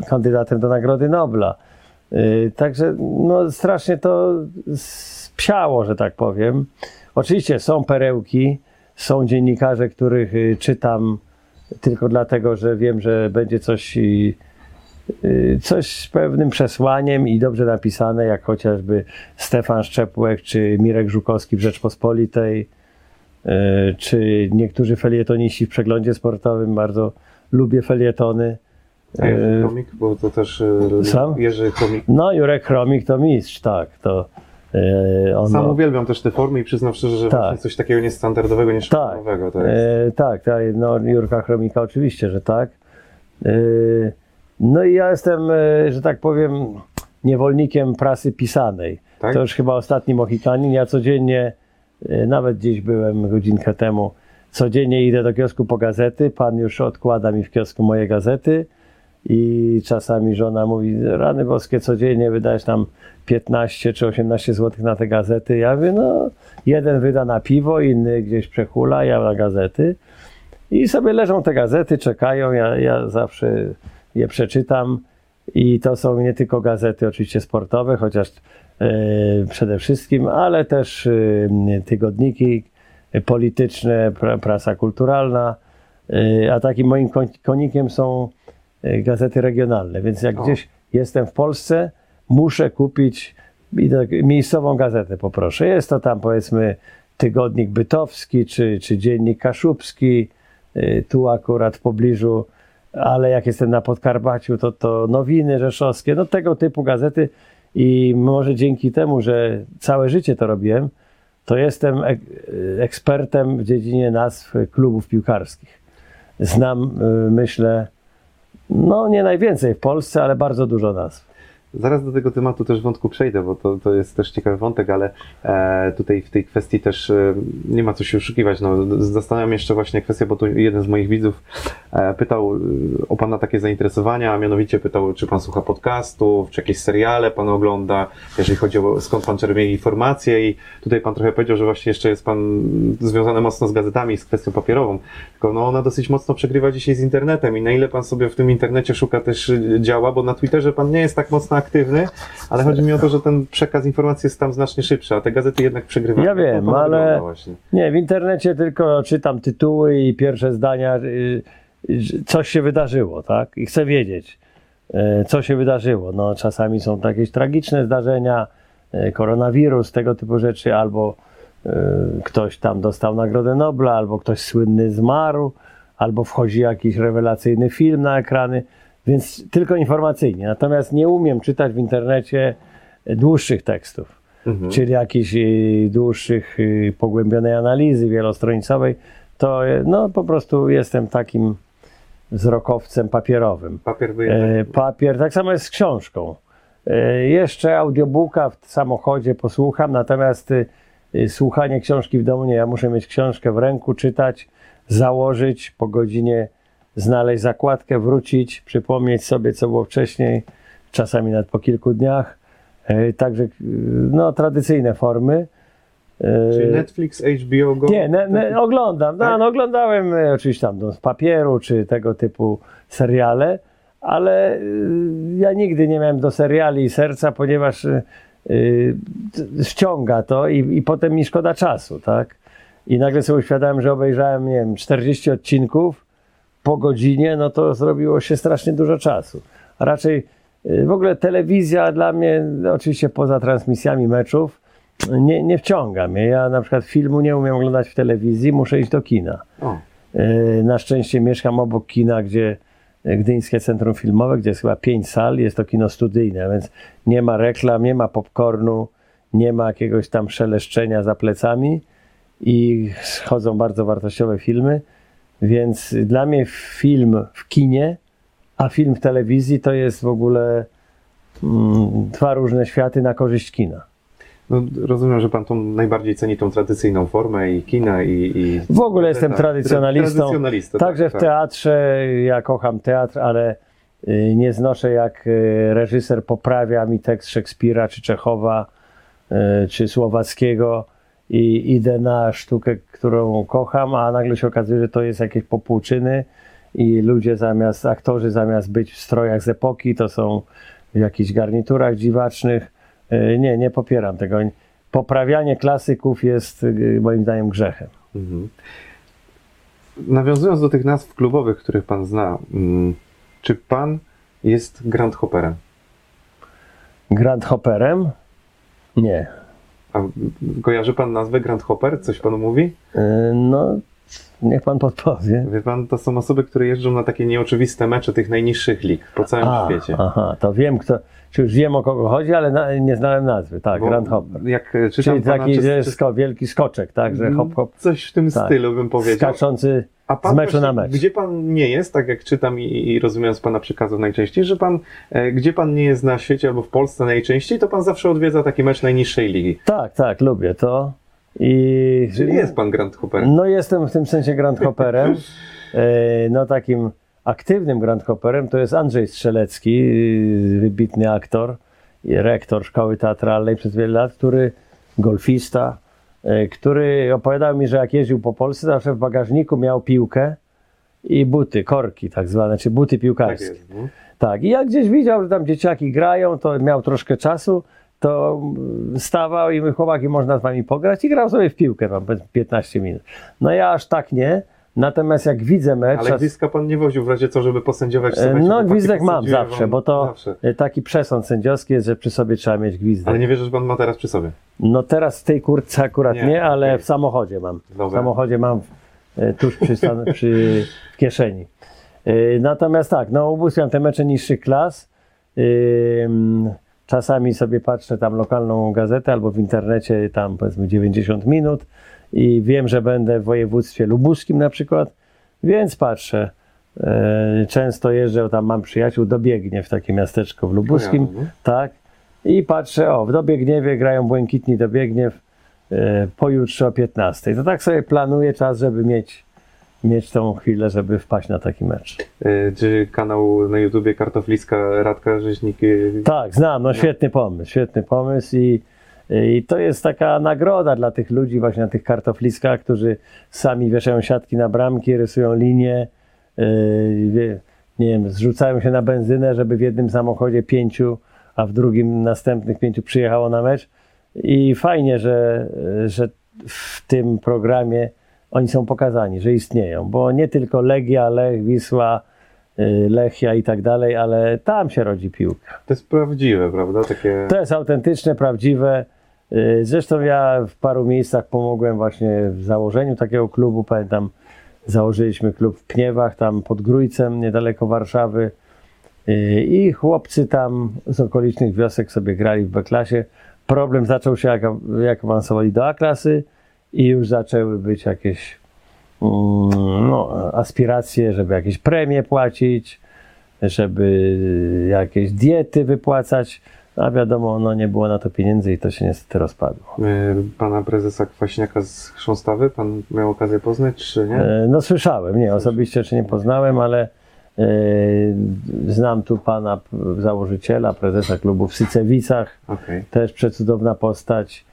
kandydatem do Nagrody Nobla. Także no, strasznie to spsiało, że tak powiem. Oczywiście są perełki, są dziennikarze, których y, czytam tylko dlatego, że wiem, że będzie coś, y, y, coś z pewnym przesłaniem i dobrze napisane, jak chociażby Stefan Szczepłek czy Mirek Żukowski w Rzeczpospolitej, czy niektórzy felietoniści w przeglądzie sportowym. Bardzo lubię felietony. Jerzy Chromik, bo to też Sam? Jerzy Chromik. No, Jurek Chromik to mistrz, tak. To, on Sam uwielbiam też te formy i przyznam szczerze, że Tak. właśnie coś takiego niestandardowego, nieszablonego to jest. E, tak, tak, no Jurka Chromika oczywiście, że tak. E, no i ja jestem, e, że tak powiem, niewolnikiem prasy pisanej. Tak? To już chyba ostatni Mohikanin. Ja codziennie, nawet gdzieś byłem godzinkę temu, codziennie idę do kiosku po gazety. Pan już odkłada mi w kiosku moje gazety i czasami żona mówi, rany boskie, codziennie wydajesz tam 15 czy 18 zł na te gazety. Ja mówię, no jeden wyda na piwo, inny gdzieś przechula, ja na gazety. I sobie leżą te gazety, czekają, ja, ja zawsze je przeczytam. I to są nie tylko gazety oczywiście sportowe, chociaż e, przede wszystkim, ale też e, tygodniki polityczne, pra, prasa kulturalna. E, a takim moim kon- konikiem są gazety regionalne, więc jak O. gdzieś jestem w Polsce, muszę kupić idę- miejscową gazetę, poproszę. Jest to tam powiedzmy tygodnik bytowski, czy, czy dziennik kaszubski, y, tu akurat w pobliżu, ale jak jestem na Podkarpaciu, to to nowiny rzeszowskie, no tego typu gazety i może dzięki temu, że całe życie to robiłem, to jestem ek- ekspertem w dziedzinie nazw klubów piłkarskich. Znam, y, myślę, no nie najwięcej w Polsce, ale bardzo dużo nazw. Zaraz do tego tematu też wątku przejdę, bo to, to jest też ciekawy wątek, ale e, tutaj w tej kwestii też e, nie ma co się oszukiwać. No, zastanawiam jeszcze właśnie kwestię, bo tu jeden z moich widzów e, pytał e, o Pana takie zainteresowania, a mianowicie pytał, czy Pan słucha podcastów, czy jakieś seriale Pan ogląda, jeżeli chodzi o skąd Pan czerpie informacje i tutaj Pan trochę powiedział, że właśnie jeszcze jest Pan związany mocno z gazetami, z kwestią papierową, tylko no ona dosyć mocno przegrywa dzisiaj z internetem i na ile Pan sobie w tym internecie szuka też y, działa, bo na Twitterze Pan nie jest tak mocno aktywny, ale chodzi mi o to, że ten przekaz informacji jest tam znacznie szybszy, a te gazety jednak przegrywają. Ja wiem, Jak pan ale- wygląda Właśnie. Nie, w internecie tylko czytam tytuły i pierwsze zdania. y, y, Coś się wydarzyło, tak? I chcę wiedzieć, y, co się wydarzyło. No, czasami są to jakieś tragiczne zdarzenia, koronawirus, tego typu rzeczy, albo ktoś tam dostał Nagrodę Nobla, albo ktoś słynny zmarł, albo wchodzi jakiś rewelacyjny film na ekrany, więc tylko informacyjnie. Natomiast nie umiem czytać w internecie dłuższych tekstów Mhm. czyli jakichś y, dłuższych, y, pogłębionej analizy wielostronicowej, to y, no, po prostu jestem takim wzrokowcem papierowym. Papier E, wyjechał. papier, tak samo jest z książką. E, jeszcze audiobooka w samochodzie posłucham, natomiast słuchanie książki w domu nie. Ja muszę mieć książkę w ręku, czytać, założyć, po godzinie znaleźć zakładkę, wrócić, przypomnieć sobie, co było wcześniej, czasami nawet po kilku dniach. E, Także y, no, tradycyjne formy. E, Czyli Netflix, HBO Go? nie, ne, ne, oglądam. No, Tak? no, oglądałem e, oczywiście tam no, z papieru, czy tego typu seriale, ale ja nigdy nie miałem do seriali serca, ponieważ ściąga to i, i potem mi szkoda czasu, tak? I nagle sobie uświadałem, że obejrzałem, nie wiem, 40 odcinków po godzinie, no to zrobiło się strasznie dużo czasu. A raczej y, w ogóle telewizja dla mnie, oczywiście poza transmisjami meczów, nie, nie wciąga mnie. Ja na przykład filmu nie umiem oglądać w telewizji, muszę iść do kina. O, Yy, Na szczęście mieszkam obok kina, gdzie e, Gdyńskie Centrum Filmowe, gdzie jest chyba pięć sal, jest to kino studyjne, więc nie ma reklam, nie ma popcornu, nie ma jakiegoś tam szeleszczenia za plecami i schodzą bardzo wartościowe filmy, więc dla mnie film w kinie, a film w telewizji to jest w ogóle mm, dwa różne światy na korzyść kina. no, rozumiem, że pan tą najbardziej ceni tą tradycyjną formę i kina i... i... W ogóle jestem Tak, tradycjonalistą. tradycjonalistą, Także tak, w tak. teatrze ja kocham teatr, ale y, nie znoszę jak y, reżyser poprawia mi tekst Szekspira, czy Czechowa, y, czy Słowackiego i idę na sztukę, którą kocham, a nagle się okazuje, że to jest jakieś popłuczyny i ludzie zamiast, aktorzy zamiast być w strojach z epoki, to są w jakichś garniturach dziwacznych. Y, Nie, nie popieram tego. Poprawianie klasyków jest y, moim zdaniem grzechem. Mhm. Nawiązując do tych nazw klubowych, których pan zna, mm, czy pan jest Grand Hopperem? Grand Hopperem? Nie. A kojarzy pan nazwę Grand Hopper? Coś panu mówi? Yy, No, niech pan podpowie. Wie pan, to są osoby, które jeżdżą na takie nieoczywiste mecze tych najniższych lig po całym A, świecie. Aha, to wiem, kto, czy już wiem o kogo chodzi, ale na, nie znałem nazwy. Tak, Bo Grand Hopper. Jak e, czytam Czyli pana, taki czy- wielki skoczek, tak, że hop, hop, Coś w tym tak. stylu bym powiedział. skaczący A pan z meczu na mecz. Gdzie pan nie jest, tak jak czytam i, i rozumiem z pana przekazów najczęściej, że pan, e, gdzie pan nie jest na świecie albo w Polsce najczęściej, to pan zawsze odwiedza taki mecz najniższej ligi. Tak, tak, lubię to. I Czyli jest pan Grand Hopperem. No jestem w tym sensie Grand Hopperem. [LAUGHS] E, No takim aktywnym Grand Hopperem to jest Andrzej Strzelecki, y, wybitny aktor rektor szkoły teatralnej przez wiele lat, który golfista, który opowiadał mi, że jak jeździł po Polsce, zawsze w bagażniku miał piłkę i buty, korki tak zwane, czy buty Tak piłkarskie. jest. No. Tak, i jak gdzieś widział, że tam dzieciaki grają, to miał troszkę czasu, to stawał i mówił, chłopaki, można z wami pograć i grał sobie w piłkę tam powiedzmy 15 minut. No ja aż tak nie, natomiast jak widzę mecz... Ale gwizdka pan nie woził w razie co, żeby posędziować E, sobie? no gwizdek mam zawsze, bo to Zawsze. e, taki przesąd sędziowski jest, że przy sobie trzeba mieć gwizdek. Ale nie wierzę, że pan ma teraz przy sobie. No teraz w tej kurtce akurat nie, Nie, ale w samochodzie mam. W Dobra. samochodzie mam e, tuż przy, [LAUGHS] przy w kieszeni. E, Natomiast tak, no ubóstwiam te mecze niższych klas. Czasami sobie patrzę tam lokalną gazetę albo w internecie tam powiedzmy 90 minut i wiem, że będę w województwie lubuskim na przykład, więc patrzę. E, Często jeżdżę, tam mam przyjaciół, dobiegnie w takie miasteczko w lubuskim. Kojarzę, no. Tak. I patrzę, o, w Dobiegniewie grają Błękitni Dobiegniew e, pojutrze o 15. To tak sobie planuję czas, żeby mieć, mieć tą chwilę, żeby wpaść na taki mecz. E, Czy kanał na YouTubie Kartofliska Radka Rzeźnik? e, Tak, znam, no świetny pomysł, świetny pomysł i, i to jest taka nagroda dla tych ludzi właśnie na tych kartofliskach, którzy sami wieszają siatki na bramki, rysują linie, yy, nie wiem, zrzucają się na benzynę, żeby w jednym samochodzie pięciu, a w drugim następnych pięciu przyjechało na mecz i fajnie, że, że w tym programie oni są pokazani, że istnieją, bo nie tylko Legia, Lech, Wisła, yy, Lechia i tak dalej, ale tam się rodzi piłka. To jest prawdziwe, prawda? Takie... To jest autentyczne, prawdziwe. Yy, Zresztą ja w paru miejscach pomogłem właśnie w założeniu takiego klubu. Pamiętam, założyliśmy klub w Pniewach, tam pod Grójcem, niedaleko Warszawy. Yy, I chłopcy tam z okolicznych wiosek sobie grali w B-klasie. Problem zaczął się, jak, jak awansowali do A-klasy i już zaczęły być jakieś mm, no, aspiracje, żeby jakieś premie płacić, żeby jakieś diety wypłacać. A wiadomo, no nie było na to pieniędzy i to się niestety rozpadło. E, Pana prezesa Kwaśniaka z Chrząstawy, pan miał okazję poznać, czy nie? E, No słyszałem, nie, osobiście czy nie poznałem, ale e, znam tu pana założyciela, prezesa klubu w Sycewicach, Okej. też przecudowna postać.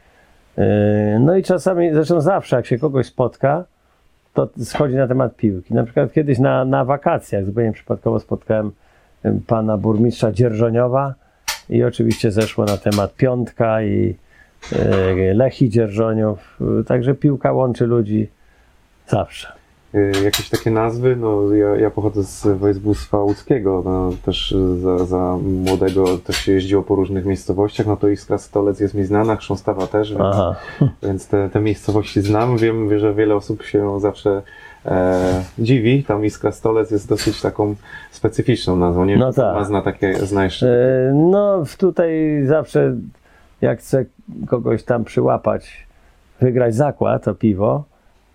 No i czasami, zresztą zawsze jak się kogoś spotka, to schodzi na temat piłki. Na przykład kiedyś na, na wakacjach zupełnie przypadkowo spotkałem em, pana burmistrza Dzierżoniowa i oczywiście zeszło na temat piątka i e, Lechi Dzierżoniów. Także piłka łączy ludzi zawsze. E, Jakieś takie nazwy? No, ja, ja pochodzę z województwa łódzkiego, no, też za, za młodego też się jeździło po różnych miejscowościach, no to Iskra Stolec jest mi znana, Chrząstawa też, więc, więc te, te miejscowości znam. Wiem, że wiele osób się zawsze e, dziwi. Tam Iskra Stolec jest dosyć taką specyficzną nazwą. Nie No tak. zna takie, zna jeszcze. E, No, tutaj zawsze, jak chcę kogoś tam przyłapać, wygrać zakład o piwo,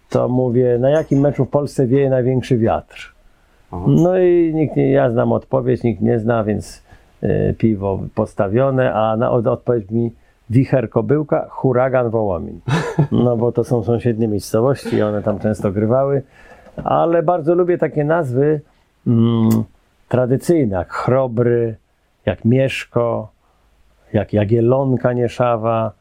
to mówię, na jakim meczu w Polsce wieje największy wiatr? Aha. No i nikt nie, ja znam odpowiedź, nikt nie zna, więc e, piwo postawione, a na od, odpowiedź mi wicher kobyłka, huragan wołomin. [LAUGHS] No bo to są sąsiednie miejscowości, one tam często grywały, ale bardzo lubię takie nazwy mm, tradycyjne, jak chrobry, jak mieszko, jak jagielonka nieszawa.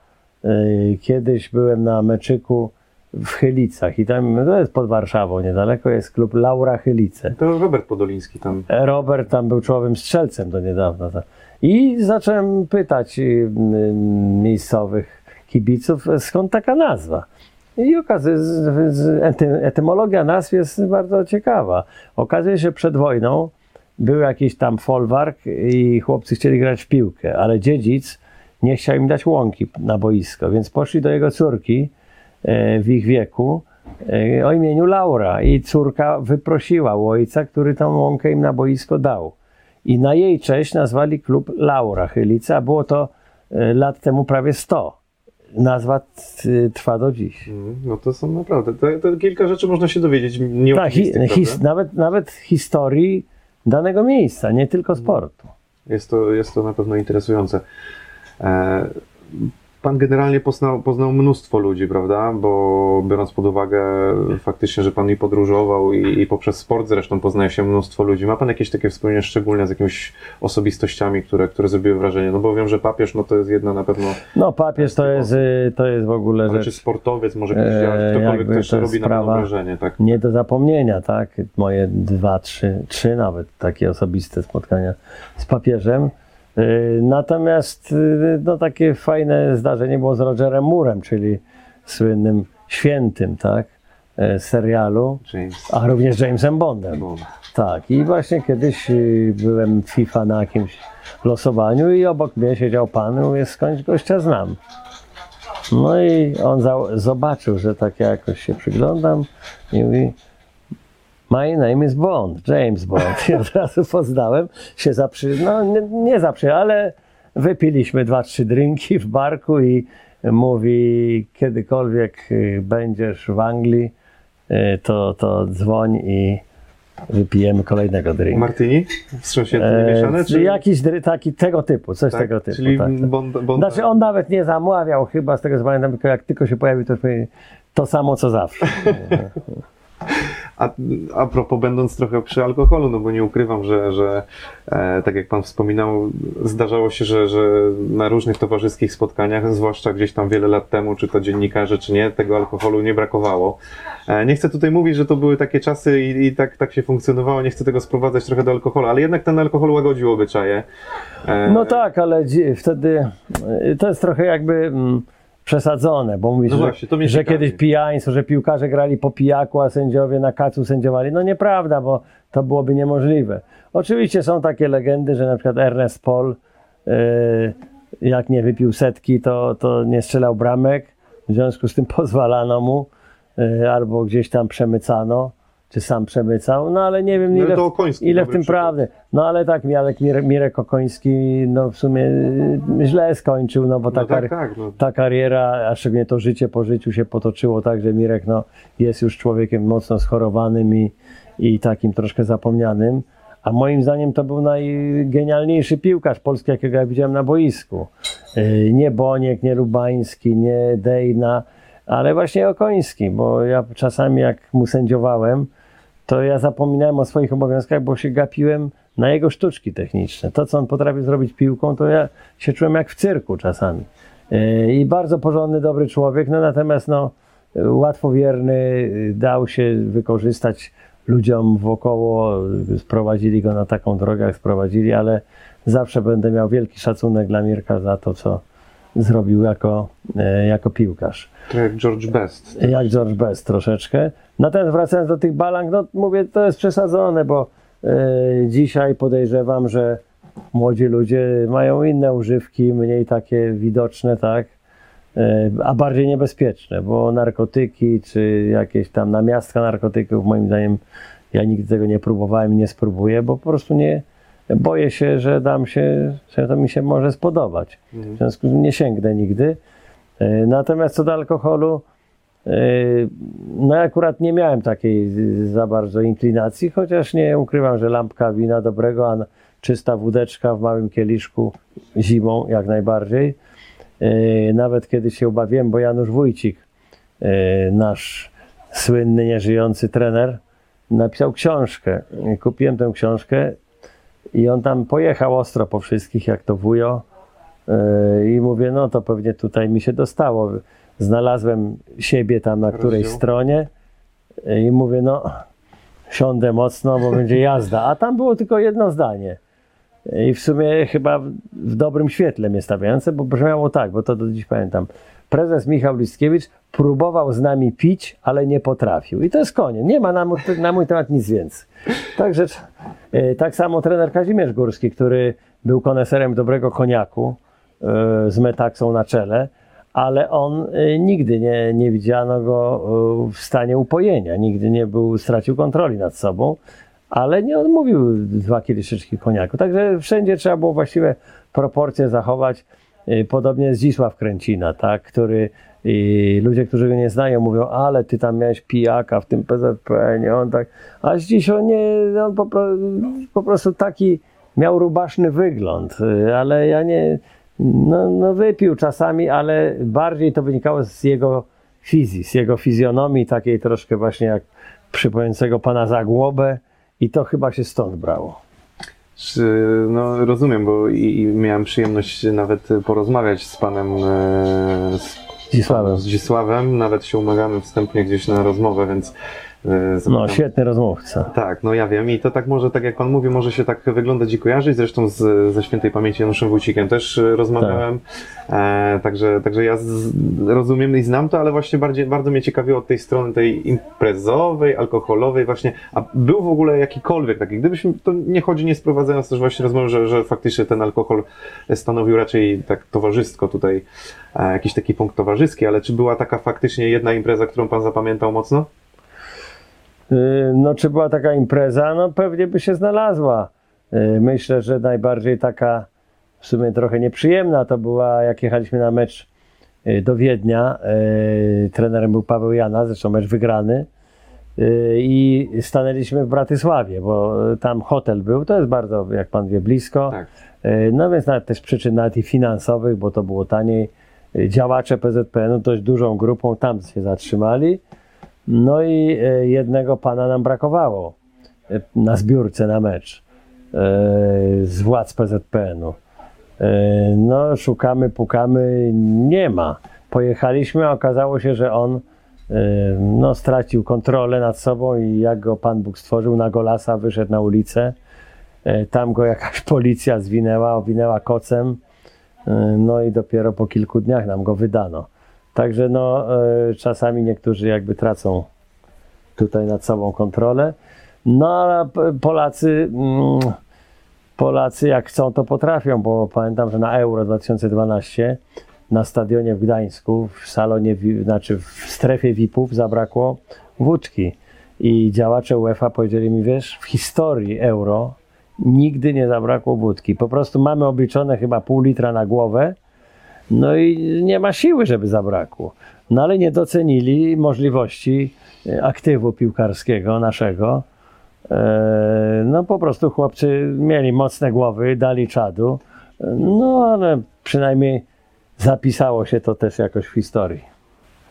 Yy, Kiedyś byłem na meczyku w Chylicach i tam, to jest pod Warszawą niedaleko, jest klub Laura Chylice. To Robert Podoliński tam. Robert tam był czołowym strzelcem do niedawna. tak. I zacząłem pytać y, y, miejscowych kibiców, skąd taka nazwa. I okazuje etymologia nazw jest bardzo ciekawa. Okazuje się, przed wojną był jakiś tam folwark i chłopcy chcieli grać w piłkę, ale dziedzic nie chciał im dać łąki na boisko, więc poszli do jego córki e, w ich wieku e, o imieniu Laura i córka wyprosiła ojca, który tą łąkę im na boisko dał. I na jej cześć nazwali klub Laura Chylica, było to e, lat temu prawie 100. nazwa trwa do dziś. Mm, No to są naprawdę, to, to kilka rzeczy można się dowiedzieć. Nie Tak, hi, his, nawet, nawet historii danego miejsca, nie tylko sportu. Jest to, jest to na pewno interesujące. E, Pan generalnie poznał, poznał mnóstwo ludzi, prawda? Bo biorąc pod uwagę faktycznie, że Pan i podróżował i, i poprzez sport zresztą poznaje się mnóstwo ludzi. Ma Pan jakieś takie wspomnienia szczególne z jakimiś osobistościami, które, które zrobiły wrażenie? No bo wiem, że papież no to jest jedna na pewno, No papież to jest, y, to jest w ogóle ale czy rzecz sportowiec, może ktoś, E, ktokolwiek, kto jeszcze jest robi na pewno wrażenie, tak? nie do zapomnienia, tak? Moje dwa, trzy, trzy nawet takie osobiste spotkania z papieżem. Y, Natomiast y, no, takie fajne zdarzenie było z Rogerem Moorem, czyli słynnym świętym, tak? z serialu, James a również Jamesem Bondem. Bond. Tak, i właśnie kiedyś y, byłem FIFA na jakimś losowaniu i obok mnie siedział pan mówię, skądś gościa znam. No i on zobaczył, że tak ja jakoś się przyglądam i mówi My name is Bond, James Bond. I od razu poznałem, się zaprzy... no nie, nie zaprzy, ale wypiliśmy dwa, trzy drinki w barku i mówi, kiedykolwiek y, będziesz w Anglii, y, to, to dzwoń i wypijemy kolejnego drinka. Martini? Wstrząśnięte, nie mieszane? Czy jakiś taki tego typu, coś tak? tego typu. Czyli tak, tak. Bond, Bond, Znaczy on nawet nie zamawiał chyba, z tego co pamiętam, tylko jak tylko się pojawił, to powiedział, to samo co zawsze. [LAUGHS] A, a propos, będąc trochę przy alkoholu, no bo nie ukrywam, że, że e, tak jak Pan wspominał, zdarzało się, że, że na różnych towarzyskich spotkaniach, zwłaszcza gdzieś tam wiele lat temu, czy to dziennikarze, czy nie, tego alkoholu nie brakowało. E, nie chcę tutaj mówić, że to były takie czasy i, i tak, tak się funkcjonowało, nie chcę tego sprowadzać trochę do alkoholu, ale jednak ten alkohol łagodził obyczaje. E, No tak, ale wtedy y, to jest trochę jakby mm, przesadzone, bo mówisz, No że, właśnie, że ciekawi. kiedyś pijaństwo, że piłkarze grali po pijaku, a sędziowie na kacu sędziowali. No nieprawda, bo to byłoby niemożliwe. Oczywiście są takie legendy, że na przykład Ernest Paul y, jak nie wypił setki, to, to nie strzelał bramek, w związku z tym pozwalano mu y, albo gdzieś tam przemycano, czy sam przemycał, no ale nie wiem No, ile, Okoński ile w tym przykład. prawdy. No ale tak, Mirek, Mirek, Okoński no w sumie y, źle skończył, no bo ta, no tak, kar- tak, no. ta kariera, a szczególnie to życie po życiu się potoczyło tak, że Mirek no, jest już człowiekiem mocno schorowanym i, i takim troszkę zapomnianym. A moim zdaniem to był najgenialniejszy piłkarz polski, jakiego ja widziałem na boisku. Yy, Nie Boniek, nie Lubański, nie Dejna, ale właśnie Okoński, bo ja czasami jak mu sędziowałem, to ja zapominałem o swoich obowiązkach, bo się gapiłem na jego sztuczki techniczne. To, co on potrafił zrobić piłką, to ja się czułem jak w cyrku czasami. Yy, I bardzo porządny, dobry człowiek, no natomiast no, łatwowierny, yy, dał się wykorzystać ludziom wokoło, sprowadzili go na taką drogę, jak sprowadzili, ale zawsze będę miał wielki szacunek dla Mirka za to, co zrobił jako, jako piłkarz To jak George Best. jak George Best troszeczkę. Natomiast wracając do tych balang, no mówię, to jest przesadzone, bo e, dzisiaj podejrzewam, że młodzi ludzie mają inne używki, mniej takie widoczne, tak, e, a bardziej niebezpieczne, bo narkotyki czy jakieś tam namiastka narkotyków, moim zdaniem, ja nigdy tego nie próbowałem i nie spróbuję, bo po prostu nie boję się, że dam się, że to mi się może spodobać. W związku z tym nie sięgnę nigdy. E, Natomiast co do alkoholu, e, no akurat nie miałem takiej za bardzo inklinacji, chociaż nie ukrywam, że lampka wina dobrego, a czysta wódeczka w małym kieliszku zimą jak najbardziej. E, Nawet kiedy się ubawiłem, bo Janusz Wójcik, nasz słynny, nieżyjący trener, napisał książkę. Kupiłem tę książkę i on tam pojechał ostro po wszystkich, jak to wujo. Yy, I mówię, no to pewnie tutaj mi się dostało. Znalazłem siebie tam na Rozdział. stronie yy, i mówię, no siądę mocno, bo będzie jazda. A tam było tylko jedno zdanie. I w sumie chyba w, dobrym świetle mnie stawiające, bo brzmiało tak, bo to do dziś pamiętam. Prezes Michał Listkiewicz próbował z nami pić, ale nie potrafił. I to jest koniec. Nie ma na, mój- na mój temat nic więcej. Także e, tak samo trener Kazimierz Górski, który był koneserem dobrego koniaku e, z metaksą na czele, ale on e, nigdy nie, nie widziano go e, w stanie upojenia. Nigdy nie był, stracił kontroli nad sobą, ale nie odmówił dwa kieliszeczki koniaku. Także wszędzie trzeba było właściwe proporcje zachować. podobnie Zdzisław Kręcina, tak, który i ludzie, którzy go nie znają, mówią, ale ty tam miałeś pijaka w tym PZP, nie on tak, a dziś on nie, on po, po prostu taki miał rubaszny wygląd, ale ja nie, no, no wypił czasami, ale bardziej to wynikało z jego fizji, z jego fizjonomii, takiej troszkę właśnie jak przypominającego pana Zagłobę i to chyba się stąd brało. No rozumiem, bo i, i miałem przyjemność nawet porozmawiać z panem e, z, Zdzisławem. z Zdzisławem, nawet się umawiamy wstępnie gdzieś na rozmowę, więc e, No, świetny rozmówca. Tak, no ja wiem i to tak może, tak jak pan mówi, może się tak wyglądać i kojarzyć, zresztą z, ze świętej pamięci Januszem Wójcikiem też e, rozmawiałem, e, także, także ja z, rozumiem i znam to, ale właśnie bardziej, bardzo mnie ciekawiło od tej strony tej imprezowej, alkoholowej właśnie, a był w ogóle jakikolwiek taki, gdybyśmy, to nie chodzi, nie sprowadzając też właśnie rozmowy, że, że faktycznie ten alkohol stanowił raczej tak towarzysko tutaj, e, jakiś taki punkt towarzyski, ale czy była taka faktycznie jedna impreza, którą pan zapamiętał mocno? Y, No, czy była taka impreza? No, pewnie by się znalazła. Y, Myślę, że najbardziej taka w sumie trochę nieprzyjemna to była, jak jechaliśmy na mecz y, do Wiednia. Trenerem był Paweł Jana, zresztą mecz wygrany. I stanęliśmy w Bratysławie, bo tam hotel był. To jest bardzo, jak pan wie, blisko. Tak. No więc nawet też przyczyn nawet i finansowych, bo to było taniej. Działacze PZPN-u dość dużą grupą tam się zatrzymali. No i e, jednego pana nam brakowało e, na zbiórce na mecz e, z władz PZPN-u. No, szukamy, pukamy, nie ma. Pojechaliśmy, a okazało się, że on no, stracił kontrolę nad sobą i jak go Pan Bóg stworzył, na golasa wyszedł na ulicę. Tam go jakaś [LAUGHS] policja zwinęła, owinęła kocem. No i dopiero po kilku dniach nam go wydano. Także no, e, czasami niektórzy jakby tracą tutaj nad sobą kontrolę. No ale Polacy, mm, Polacy jak chcą, to potrafią, bo pamiętam, że na Euro 2012 na stadionie w Gdańsku, w salonie, znaczy w strefie VIP-ów zabrakło wódki. I działacze UEFA powiedzieli mi, wiesz, w historii Euro nigdy nie zabrakło wódki. Po prostu mamy obliczone chyba pół litra na głowę, no i nie ma siły, żeby zabrakło. No ale nie docenili możliwości e, aktywu piłkarskiego naszego. E, No po prostu chłopcy mieli mocne głowy, dali czadu. E, No ale przynajmniej zapisało się to też jakoś w historii.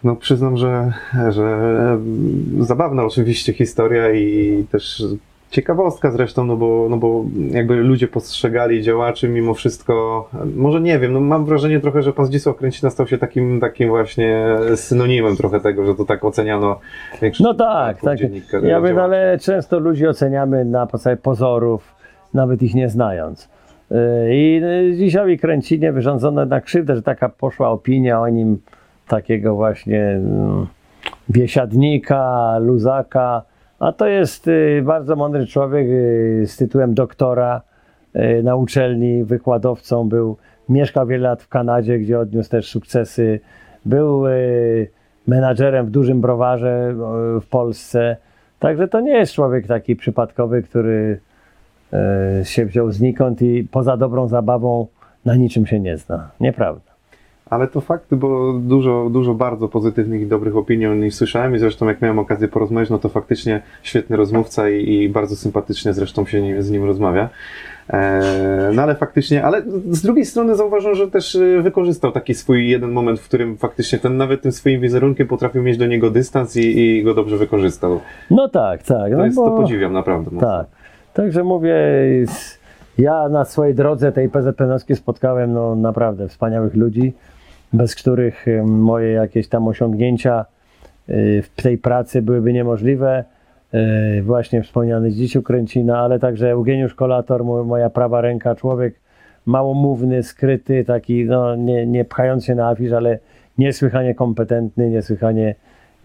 No przyznam, że, że mm, zabawna oczywiście historia i też ciekawostka zresztą, no bo, no bo jakby ludzie postrzegali działaczy mimo wszystko, może nie wiem, no mam wrażenie trochę, że pan Zdzisław Kręcina stał się takim, takim właśnie synonimem trochę tego, że to tak oceniano większość No tak, tak. Ja bym, działaczy. ale często ludzi oceniamy na podstawie pozorów, nawet ich nie znając. Yy, I yy, Dzisiowi Kręcinie wyrządzono na krzywdę, że taka poszła opinia o nim, takiego właśnie mm, biesiadnika, luzaka, a to jest yy, bardzo mądry człowiek yy, z tytułem doktora yy, na uczelni, wykładowcą był, mieszkał wiele lat w Kanadzie, gdzie odniósł też sukcesy, był menadżerem w dużym browarze w Polsce, także to nie jest człowiek taki przypadkowy, który się wziął znikąd i poza dobrą zabawą na niczym się nie zna. Nieprawda. Ale to fakt, bo dużo, dużo bardzo pozytywnych i dobrych opinii o nim słyszałem i zresztą jak miałem okazję porozmawiać, no to faktycznie świetny rozmówca i, i bardzo sympatycznie zresztą się nim, z nim rozmawia. Eee, no ale faktycznie, ale z drugiej strony zauważam, że też e, wykorzystał taki swój jeden moment, w którym faktycznie ten nawet tym swoim wizerunkiem potrafił mieć do niego dystans i, i go dobrze wykorzystał. No tak, tak. To, no jest, bo... to podziwiam naprawdę. mocno. Tak. Także mówię, ja na swojej drodze tej PZPN-owskiej spotkałem no, naprawdę wspaniałych ludzi, bez których em, moje jakieś tam osiągnięcia y, w tej pracy byłyby niemożliwe. Y, Właśnie wspomniany Zdzisiu Kręcina, ale także Eugeniusz Kolator, mo- moja prawa ręka, człowiek małomówny, skryty, taki no, nie, nie pchając się na afisz, ale niesłychanie kompetentny, niesłychanie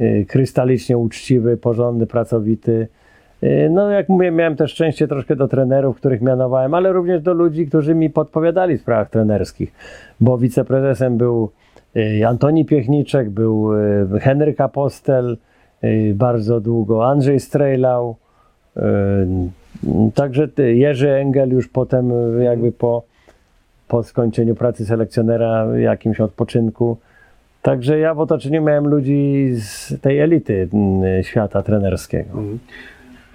y, krystalicznie uczciwy, porządny, pracowity. Y, No, jak mówię, miałem też szczęście troszkę do trenerów, których mianowałem, ale również do ludzi, którzy mi podpowiadali w sprawach trenerskich, bo wiceprezesem był y, Antoni Piechniczek, był y, Henryk Apostel, y, bardzo długo Andrzej Strejlał, y, także Jerzy Engel już potem y, jakby po, po skończeniu pracy selekcjonera jakimś odpoczynku. Także ja w otoczeniu miałem ludzi z tej elity świata trenerskiego. Mhm.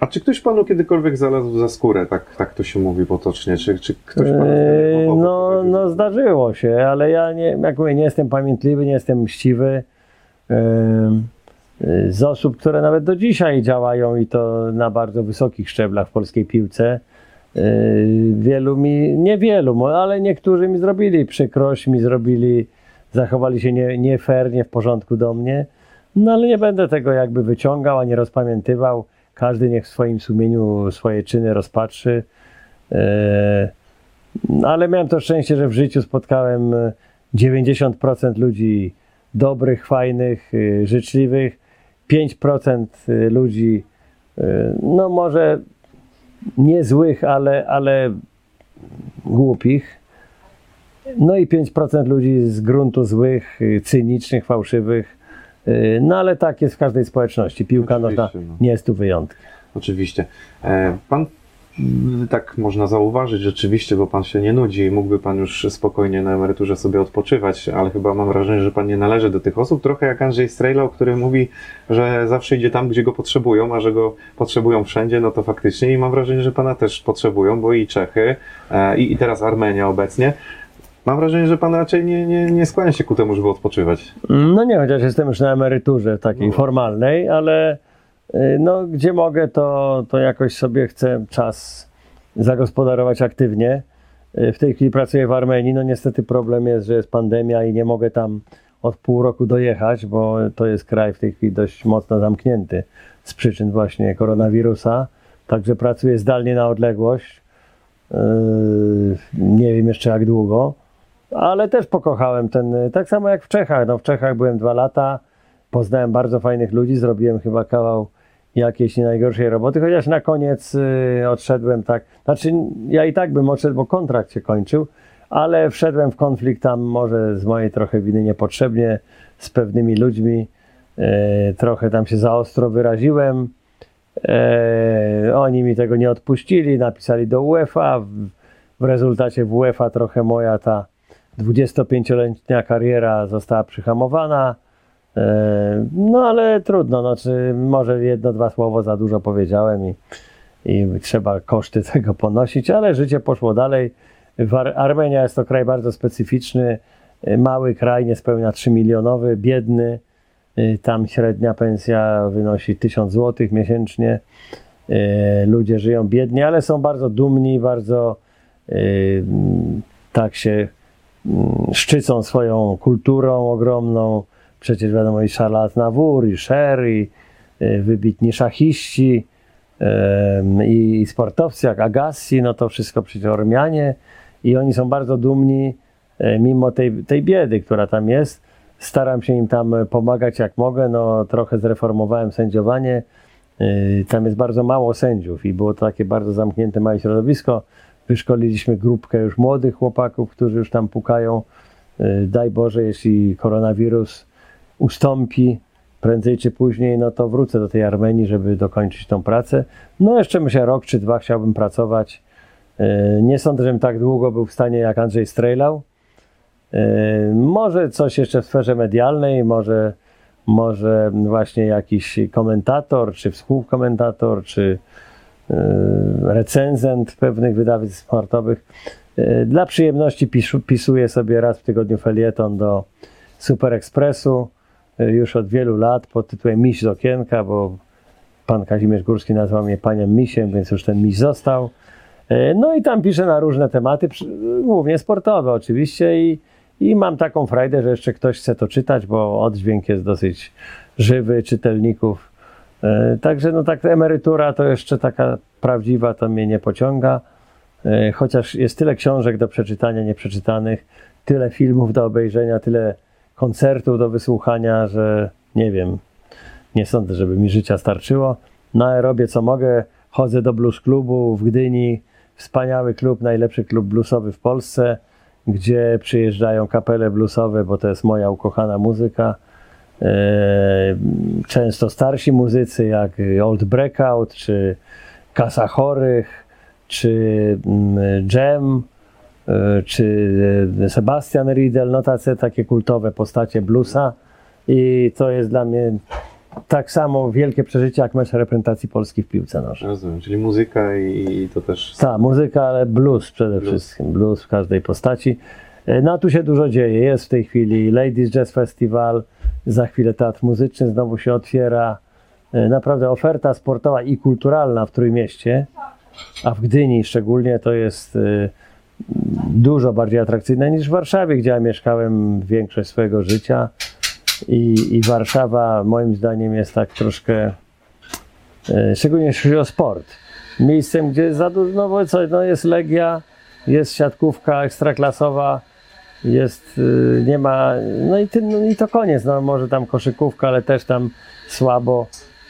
A czy ktoś panu kiedykolwiek znalazł za skórę, tak, tak to się mówi potocznie? Czy, czy ktoś panu zdenerwował, No, no zdarzyło się, ale ja nie, jak mówię, nie jestem pamiętliwy, nie jestem mściwy. Em, y, Z osób, które nawet do dzisiaj działają i to na bardzo wysokich szczeblach w polskiej piłce, y, wielu mi, nie wielu, mo- ale niektórzy mi zrobili przykrość, mi zrobili, zachowali się nie, nie fair, nie w porządku do mnie. No ale nie będę tego jakby wyciągał, ani rozpamiętywał. Każdy niech w swoim sumieniu swoje czyny rozpatrzy. E, ale miałem to szczęście, że w życiu spotkałem e, 90% ludzi dobrych, fajnych, y, życzliwych, 5% y, ludzi, no może nie złych, ale, ale głupich. No i 5% ludzi z gruntu złych, cynicznych, fałszywych. Y, No ale tak jest w każdej społeczności. Piłka nożna no. nie jest tu wyjątkiem. Oczywiście. E, Pan, mm, tak można zauważyć rzeczywiście, bo pan się nie nudzi i mógłby pan już spokojnie na emeryturze sobie odpoczywać, ale chyba mam wrażenie, że pan nie należy do tych osób, trochę jak Andrzej Strejlał, który mówi, że zawsze idzie tam, gdzie go potrzebują, a że go potrzebują wszędzie, no to faktycznie i mam wrażenie, że pana też potrzebują, bo i Czechy, e, i, i teraz Armenia obecnie. Mam wrażenie, że pan raczej nie, nie, nie skłania się ku temu, żeby odpoczywać. No nie, chociaż jestem już na emeryturze takiej No. formalnej, ale y, no, gdzie mogę, to, to jakoś sobie chcę czas zagospodarować aktywnie. Y, W tej chwili pracuję w Armenii. No niestety problem jest, że jest pandemia i nie mogę tam od pół roku dojechać, bo to jest kraj w tej chwili dość mocno zamknięty z przyczyn właśnie koronawirusa. Także pracuję zdalnie na odległość. Yy, Nie wiem jeszcze jak długo ale też pokochałem ten, tak samo jak w Czechach. No, w Czechach byłem dwa lata, poznałem bardzo fajnych ludzi, zrobiłem chyba kawał jakiejś nie najgorszej roboty, chociaż na koniec y, odszedłem tak, znaczy ja i tak bym odszedł, bo kontrakt się kończył, ale wszedłem w konflikt tam może z mojej trochę winy niepotrzebnie z pewnymi ludźmi, y, trochę tam się za ostro wyraziłem, E, oni mi tego nie odpuścili, napisali do UEFA. W, w rezultacie w UEFA trochę moja ta 25-letnia kariera została przyhamowana. E, no ale trudno, no, czy może jedno, dwa słowo za dużo powiedziałem i, i trzeba koszty [LAUGHS] tego ponosić, ale życie poszło dalej. Armenia jest to kraj bardzo specyficzny, e, mały kraj, niespełna 3 milionowy, biedny. Y, Tam średnia pensja wynosi 1000 zł miesięcznie. Ludzie żyją biednie, ale są bardzo dumni, bardzo tak się szczycą swoją kulturą ogromną. Przecież wiadomo i Charles Navour, i Sher, i y, wybitni szachiści, i sportowcy jak Agassi, no to wszystko przecież Ormianie i oni są bardzo dumni e, mimo tej, tej biedy, która tam jest. Staram się im tam pomagać jak mogę, no trochę zreformowałem sędziowanie. Yy, Tam jest bardzo mało sędziów i było to takie bardzo zamknięte małe środowisko. Wyszkoliliśmy grupkę już młodych chłopaków, którzy już tam pukają. Yy, Daj Boże, jeśli koronawirus ustąpi prędzej czy później, no to wrócę do tej Armenii, żeby dokończyć tą pracę. No jeszcze myślę rok czy dwa chciałbym pracować. Yy, Nie sądzę, żebym tak długo był w stanie jak Andrzej Strejlał. Yy, Może coś jeszcze w sferze medialnej, może, może właśnie jakiś komentator, czy współkomentator, czy recenzent pewnych wydawnictw sportowych. Yy, Dla przyjemności pisu, pisuję sobie raz w tygodniu felieton do Super Expressu yy, już od wielu lat pod tytułem Miś z okienka, bo pan Kazimierz Górski nazwał mnie paniem Misiem, więc już ten miś został. E, No i tam piszę na różne tematy, głównie sportowe oczywiście i, i mam taką frajdę, że jeszcze ktoś chce to czytać, bo oddźwięk jest dosyć żywy czytelników. E, Także no tak emerytura to jeszcze taka prawdziwa to mnie nie pociąga, E, chociaż jest tyle książek do przeczytania, nieprzeczytanych, tyle filmów do obejrzenia, tyle koncertów do wysłuchania, że nie wiem, nie sądzę, żeby mi życia starczyło. No robię co mogę. Chodzę do blues klubu w Gdyni. Wspaniały klub, najlepszy klub bluesowy w Polsce, gdzie przyjeżdżają kapele bluesowe, bo to jest moja ukochana muzyka. E, Często starsi muzycy jak Old Breakout, czy Kasa Chorych, czy mm, Jam. e, czy e, Sebastian Riedel, no tacy, takie kultowe postacie bluesa i to jest dla mnie tak samo wielkie przeżycie jak mecz reprezentacji Polski w piłce nożnej. Rozumiem, czyli muzyka i, to też... Ta muzyka, ale blues przede Blues. wszystkim, blues w każdej postaci. No a tu się dużo dzieje, jest w tej chwili Ladies Jazz Festival, za chwilę teatr muzyczny znowu się otwiera. E, Naprawdę oferta sportowa i kulturalna w Trójmieście, a w Gdyni szczególnie to jest e, dużo bardziej atrakcyjne niż w Warszawie, gdzie ja mieszkałem większość swojego życia. I, I Warszawa moim zdaniem jest tak troszkę, e, szczególnie jeśli chodzi o sport, miejscem, gdzie za dużo, no bo co, no jest Legia, jest siatkówka ekstraklasowa, jest, y, nie ma, no i, ty, no i to koniec, no może tam koszykówka, ale też tam słabo.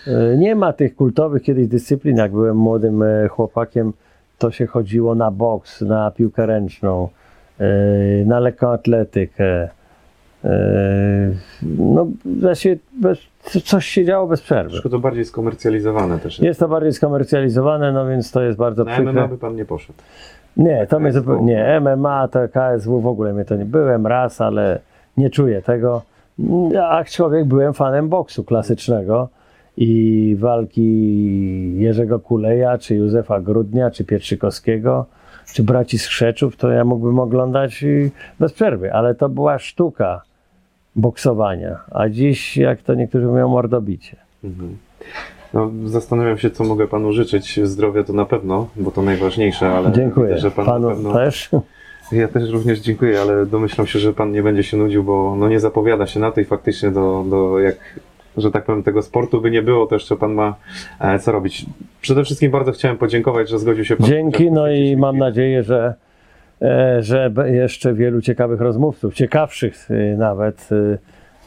Y, Nie ma tych kultowych kiedyś dyscyplin, jak byłem młodym e, chłopakiem, to się chodziło na boks, na piłkę ręczną, y, na lekką atletykę. y, No, bez, coś się działo bez przerwy. Troszkę to bardziej skomercjalizowane też jest. Jest to bardziej skomercjalizowane, no więc to jest bardzo Na przykre. MMA by pan nie poszedł. Nie, to mnie zupełnie, nie, MMA, to KSW w ogóle mnie to nie, byłem raz, ale nie czuję tego. A człowiek byłem fanem boksu klasycznego i walki Jerzego Kuleja, czy Józefa Grudnia, czy Pietrzykowskiego, czy braci Skrzeczów, to ja mógłbym oglądać bez przerwy, ale to była sztuka boksowania, a dziś, jak to niektórzy mówią, mordobicie. Mhm. No, zastanawiam się, co mogę panu życzyć. Zdrowia to na pewno, bo to najważniejsze, ale Dziękuję. widzę, że pan Panu pewno... też. Ja też również dziękuję, ale domyślam się, że pan nie będzie się nudził, bo no nie zapowiada się na to i faktycznie do, do jak, że tak powiem, tego sportu by nie było, to jeszcze pan ma e, co robić. Przede wszystkim bardzo chciałem podziękować, że zgodził się pan. Dzięki, no i mam nadzieję, że, e, że jeszcze wielu ciekawych rozmówców, ciekawszych y, nawet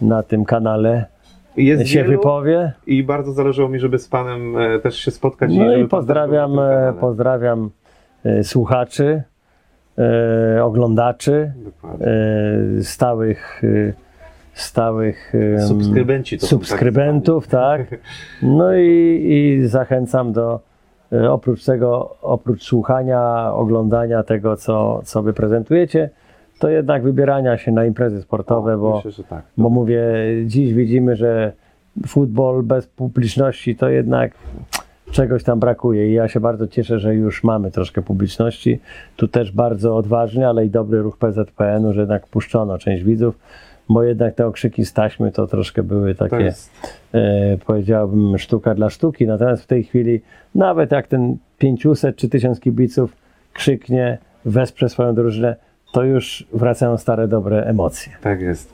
na tym kanale Jest się wielu wypowie. i bardzo zależało mi, żeby z panem e, też się spotkać. No i też pozdrawiam, e, pozdrawiam e, słuchaczy, e, oglądaczy, e, stałych, stałych Subskrybenci to tak subskrybentów, tak. [LAUGHS] No i, i zachęcam do oprócz tego, oprócz słuchania, oglądania tego, co, co wy prezentujecie, to jednak wybierania się na imprezy sportowe, zwani. bo, Myślę, tak. bo mówię, dziś widzimy, że futbol bez publiczności to jednak czegoś tam brakuje i ja się bardzo cieszę, że już mamy troszkę publiczności. Tu też bardzo odważny, ale i dobry ruch PZPN-u, że jednak puszczono część widzów, bo jednak te okrzyki z taśmy to troszkę były takie jest e, powiedziałbym, sztuka dla sztuki. Natomiast w tej chwili, nawet jak ten 500 czy 1000 kibiców krzyknie, wesprze swoją drużynę, to już wracają stare, dobre emocje. Tak jest.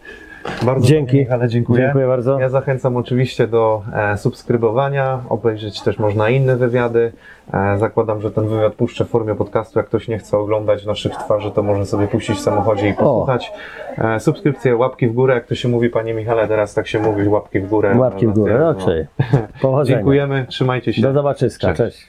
Bardzo Dzięki. Michale, dziękuję. Dziękuję bardzo. Ja zachęcam oczywiście do e, subskrybowania, obejrzeć też można inne wywiady. E, zakładam, że ten wywiad puszczę w formie podcastu. Jak ktoś nie chce oglądać naszych twarzy, to może sobie puścić w samochodzie i posłuchać. E, subskrypcje, łapki w górę. Jak to się mówi, panie Michale, teraz tak się mówi, łapki w górę. Łapki w górę, No, okej. Powodzenia. Dziękujemy, trzymajcie się. Do zobaczyska. Cześć. Cześć.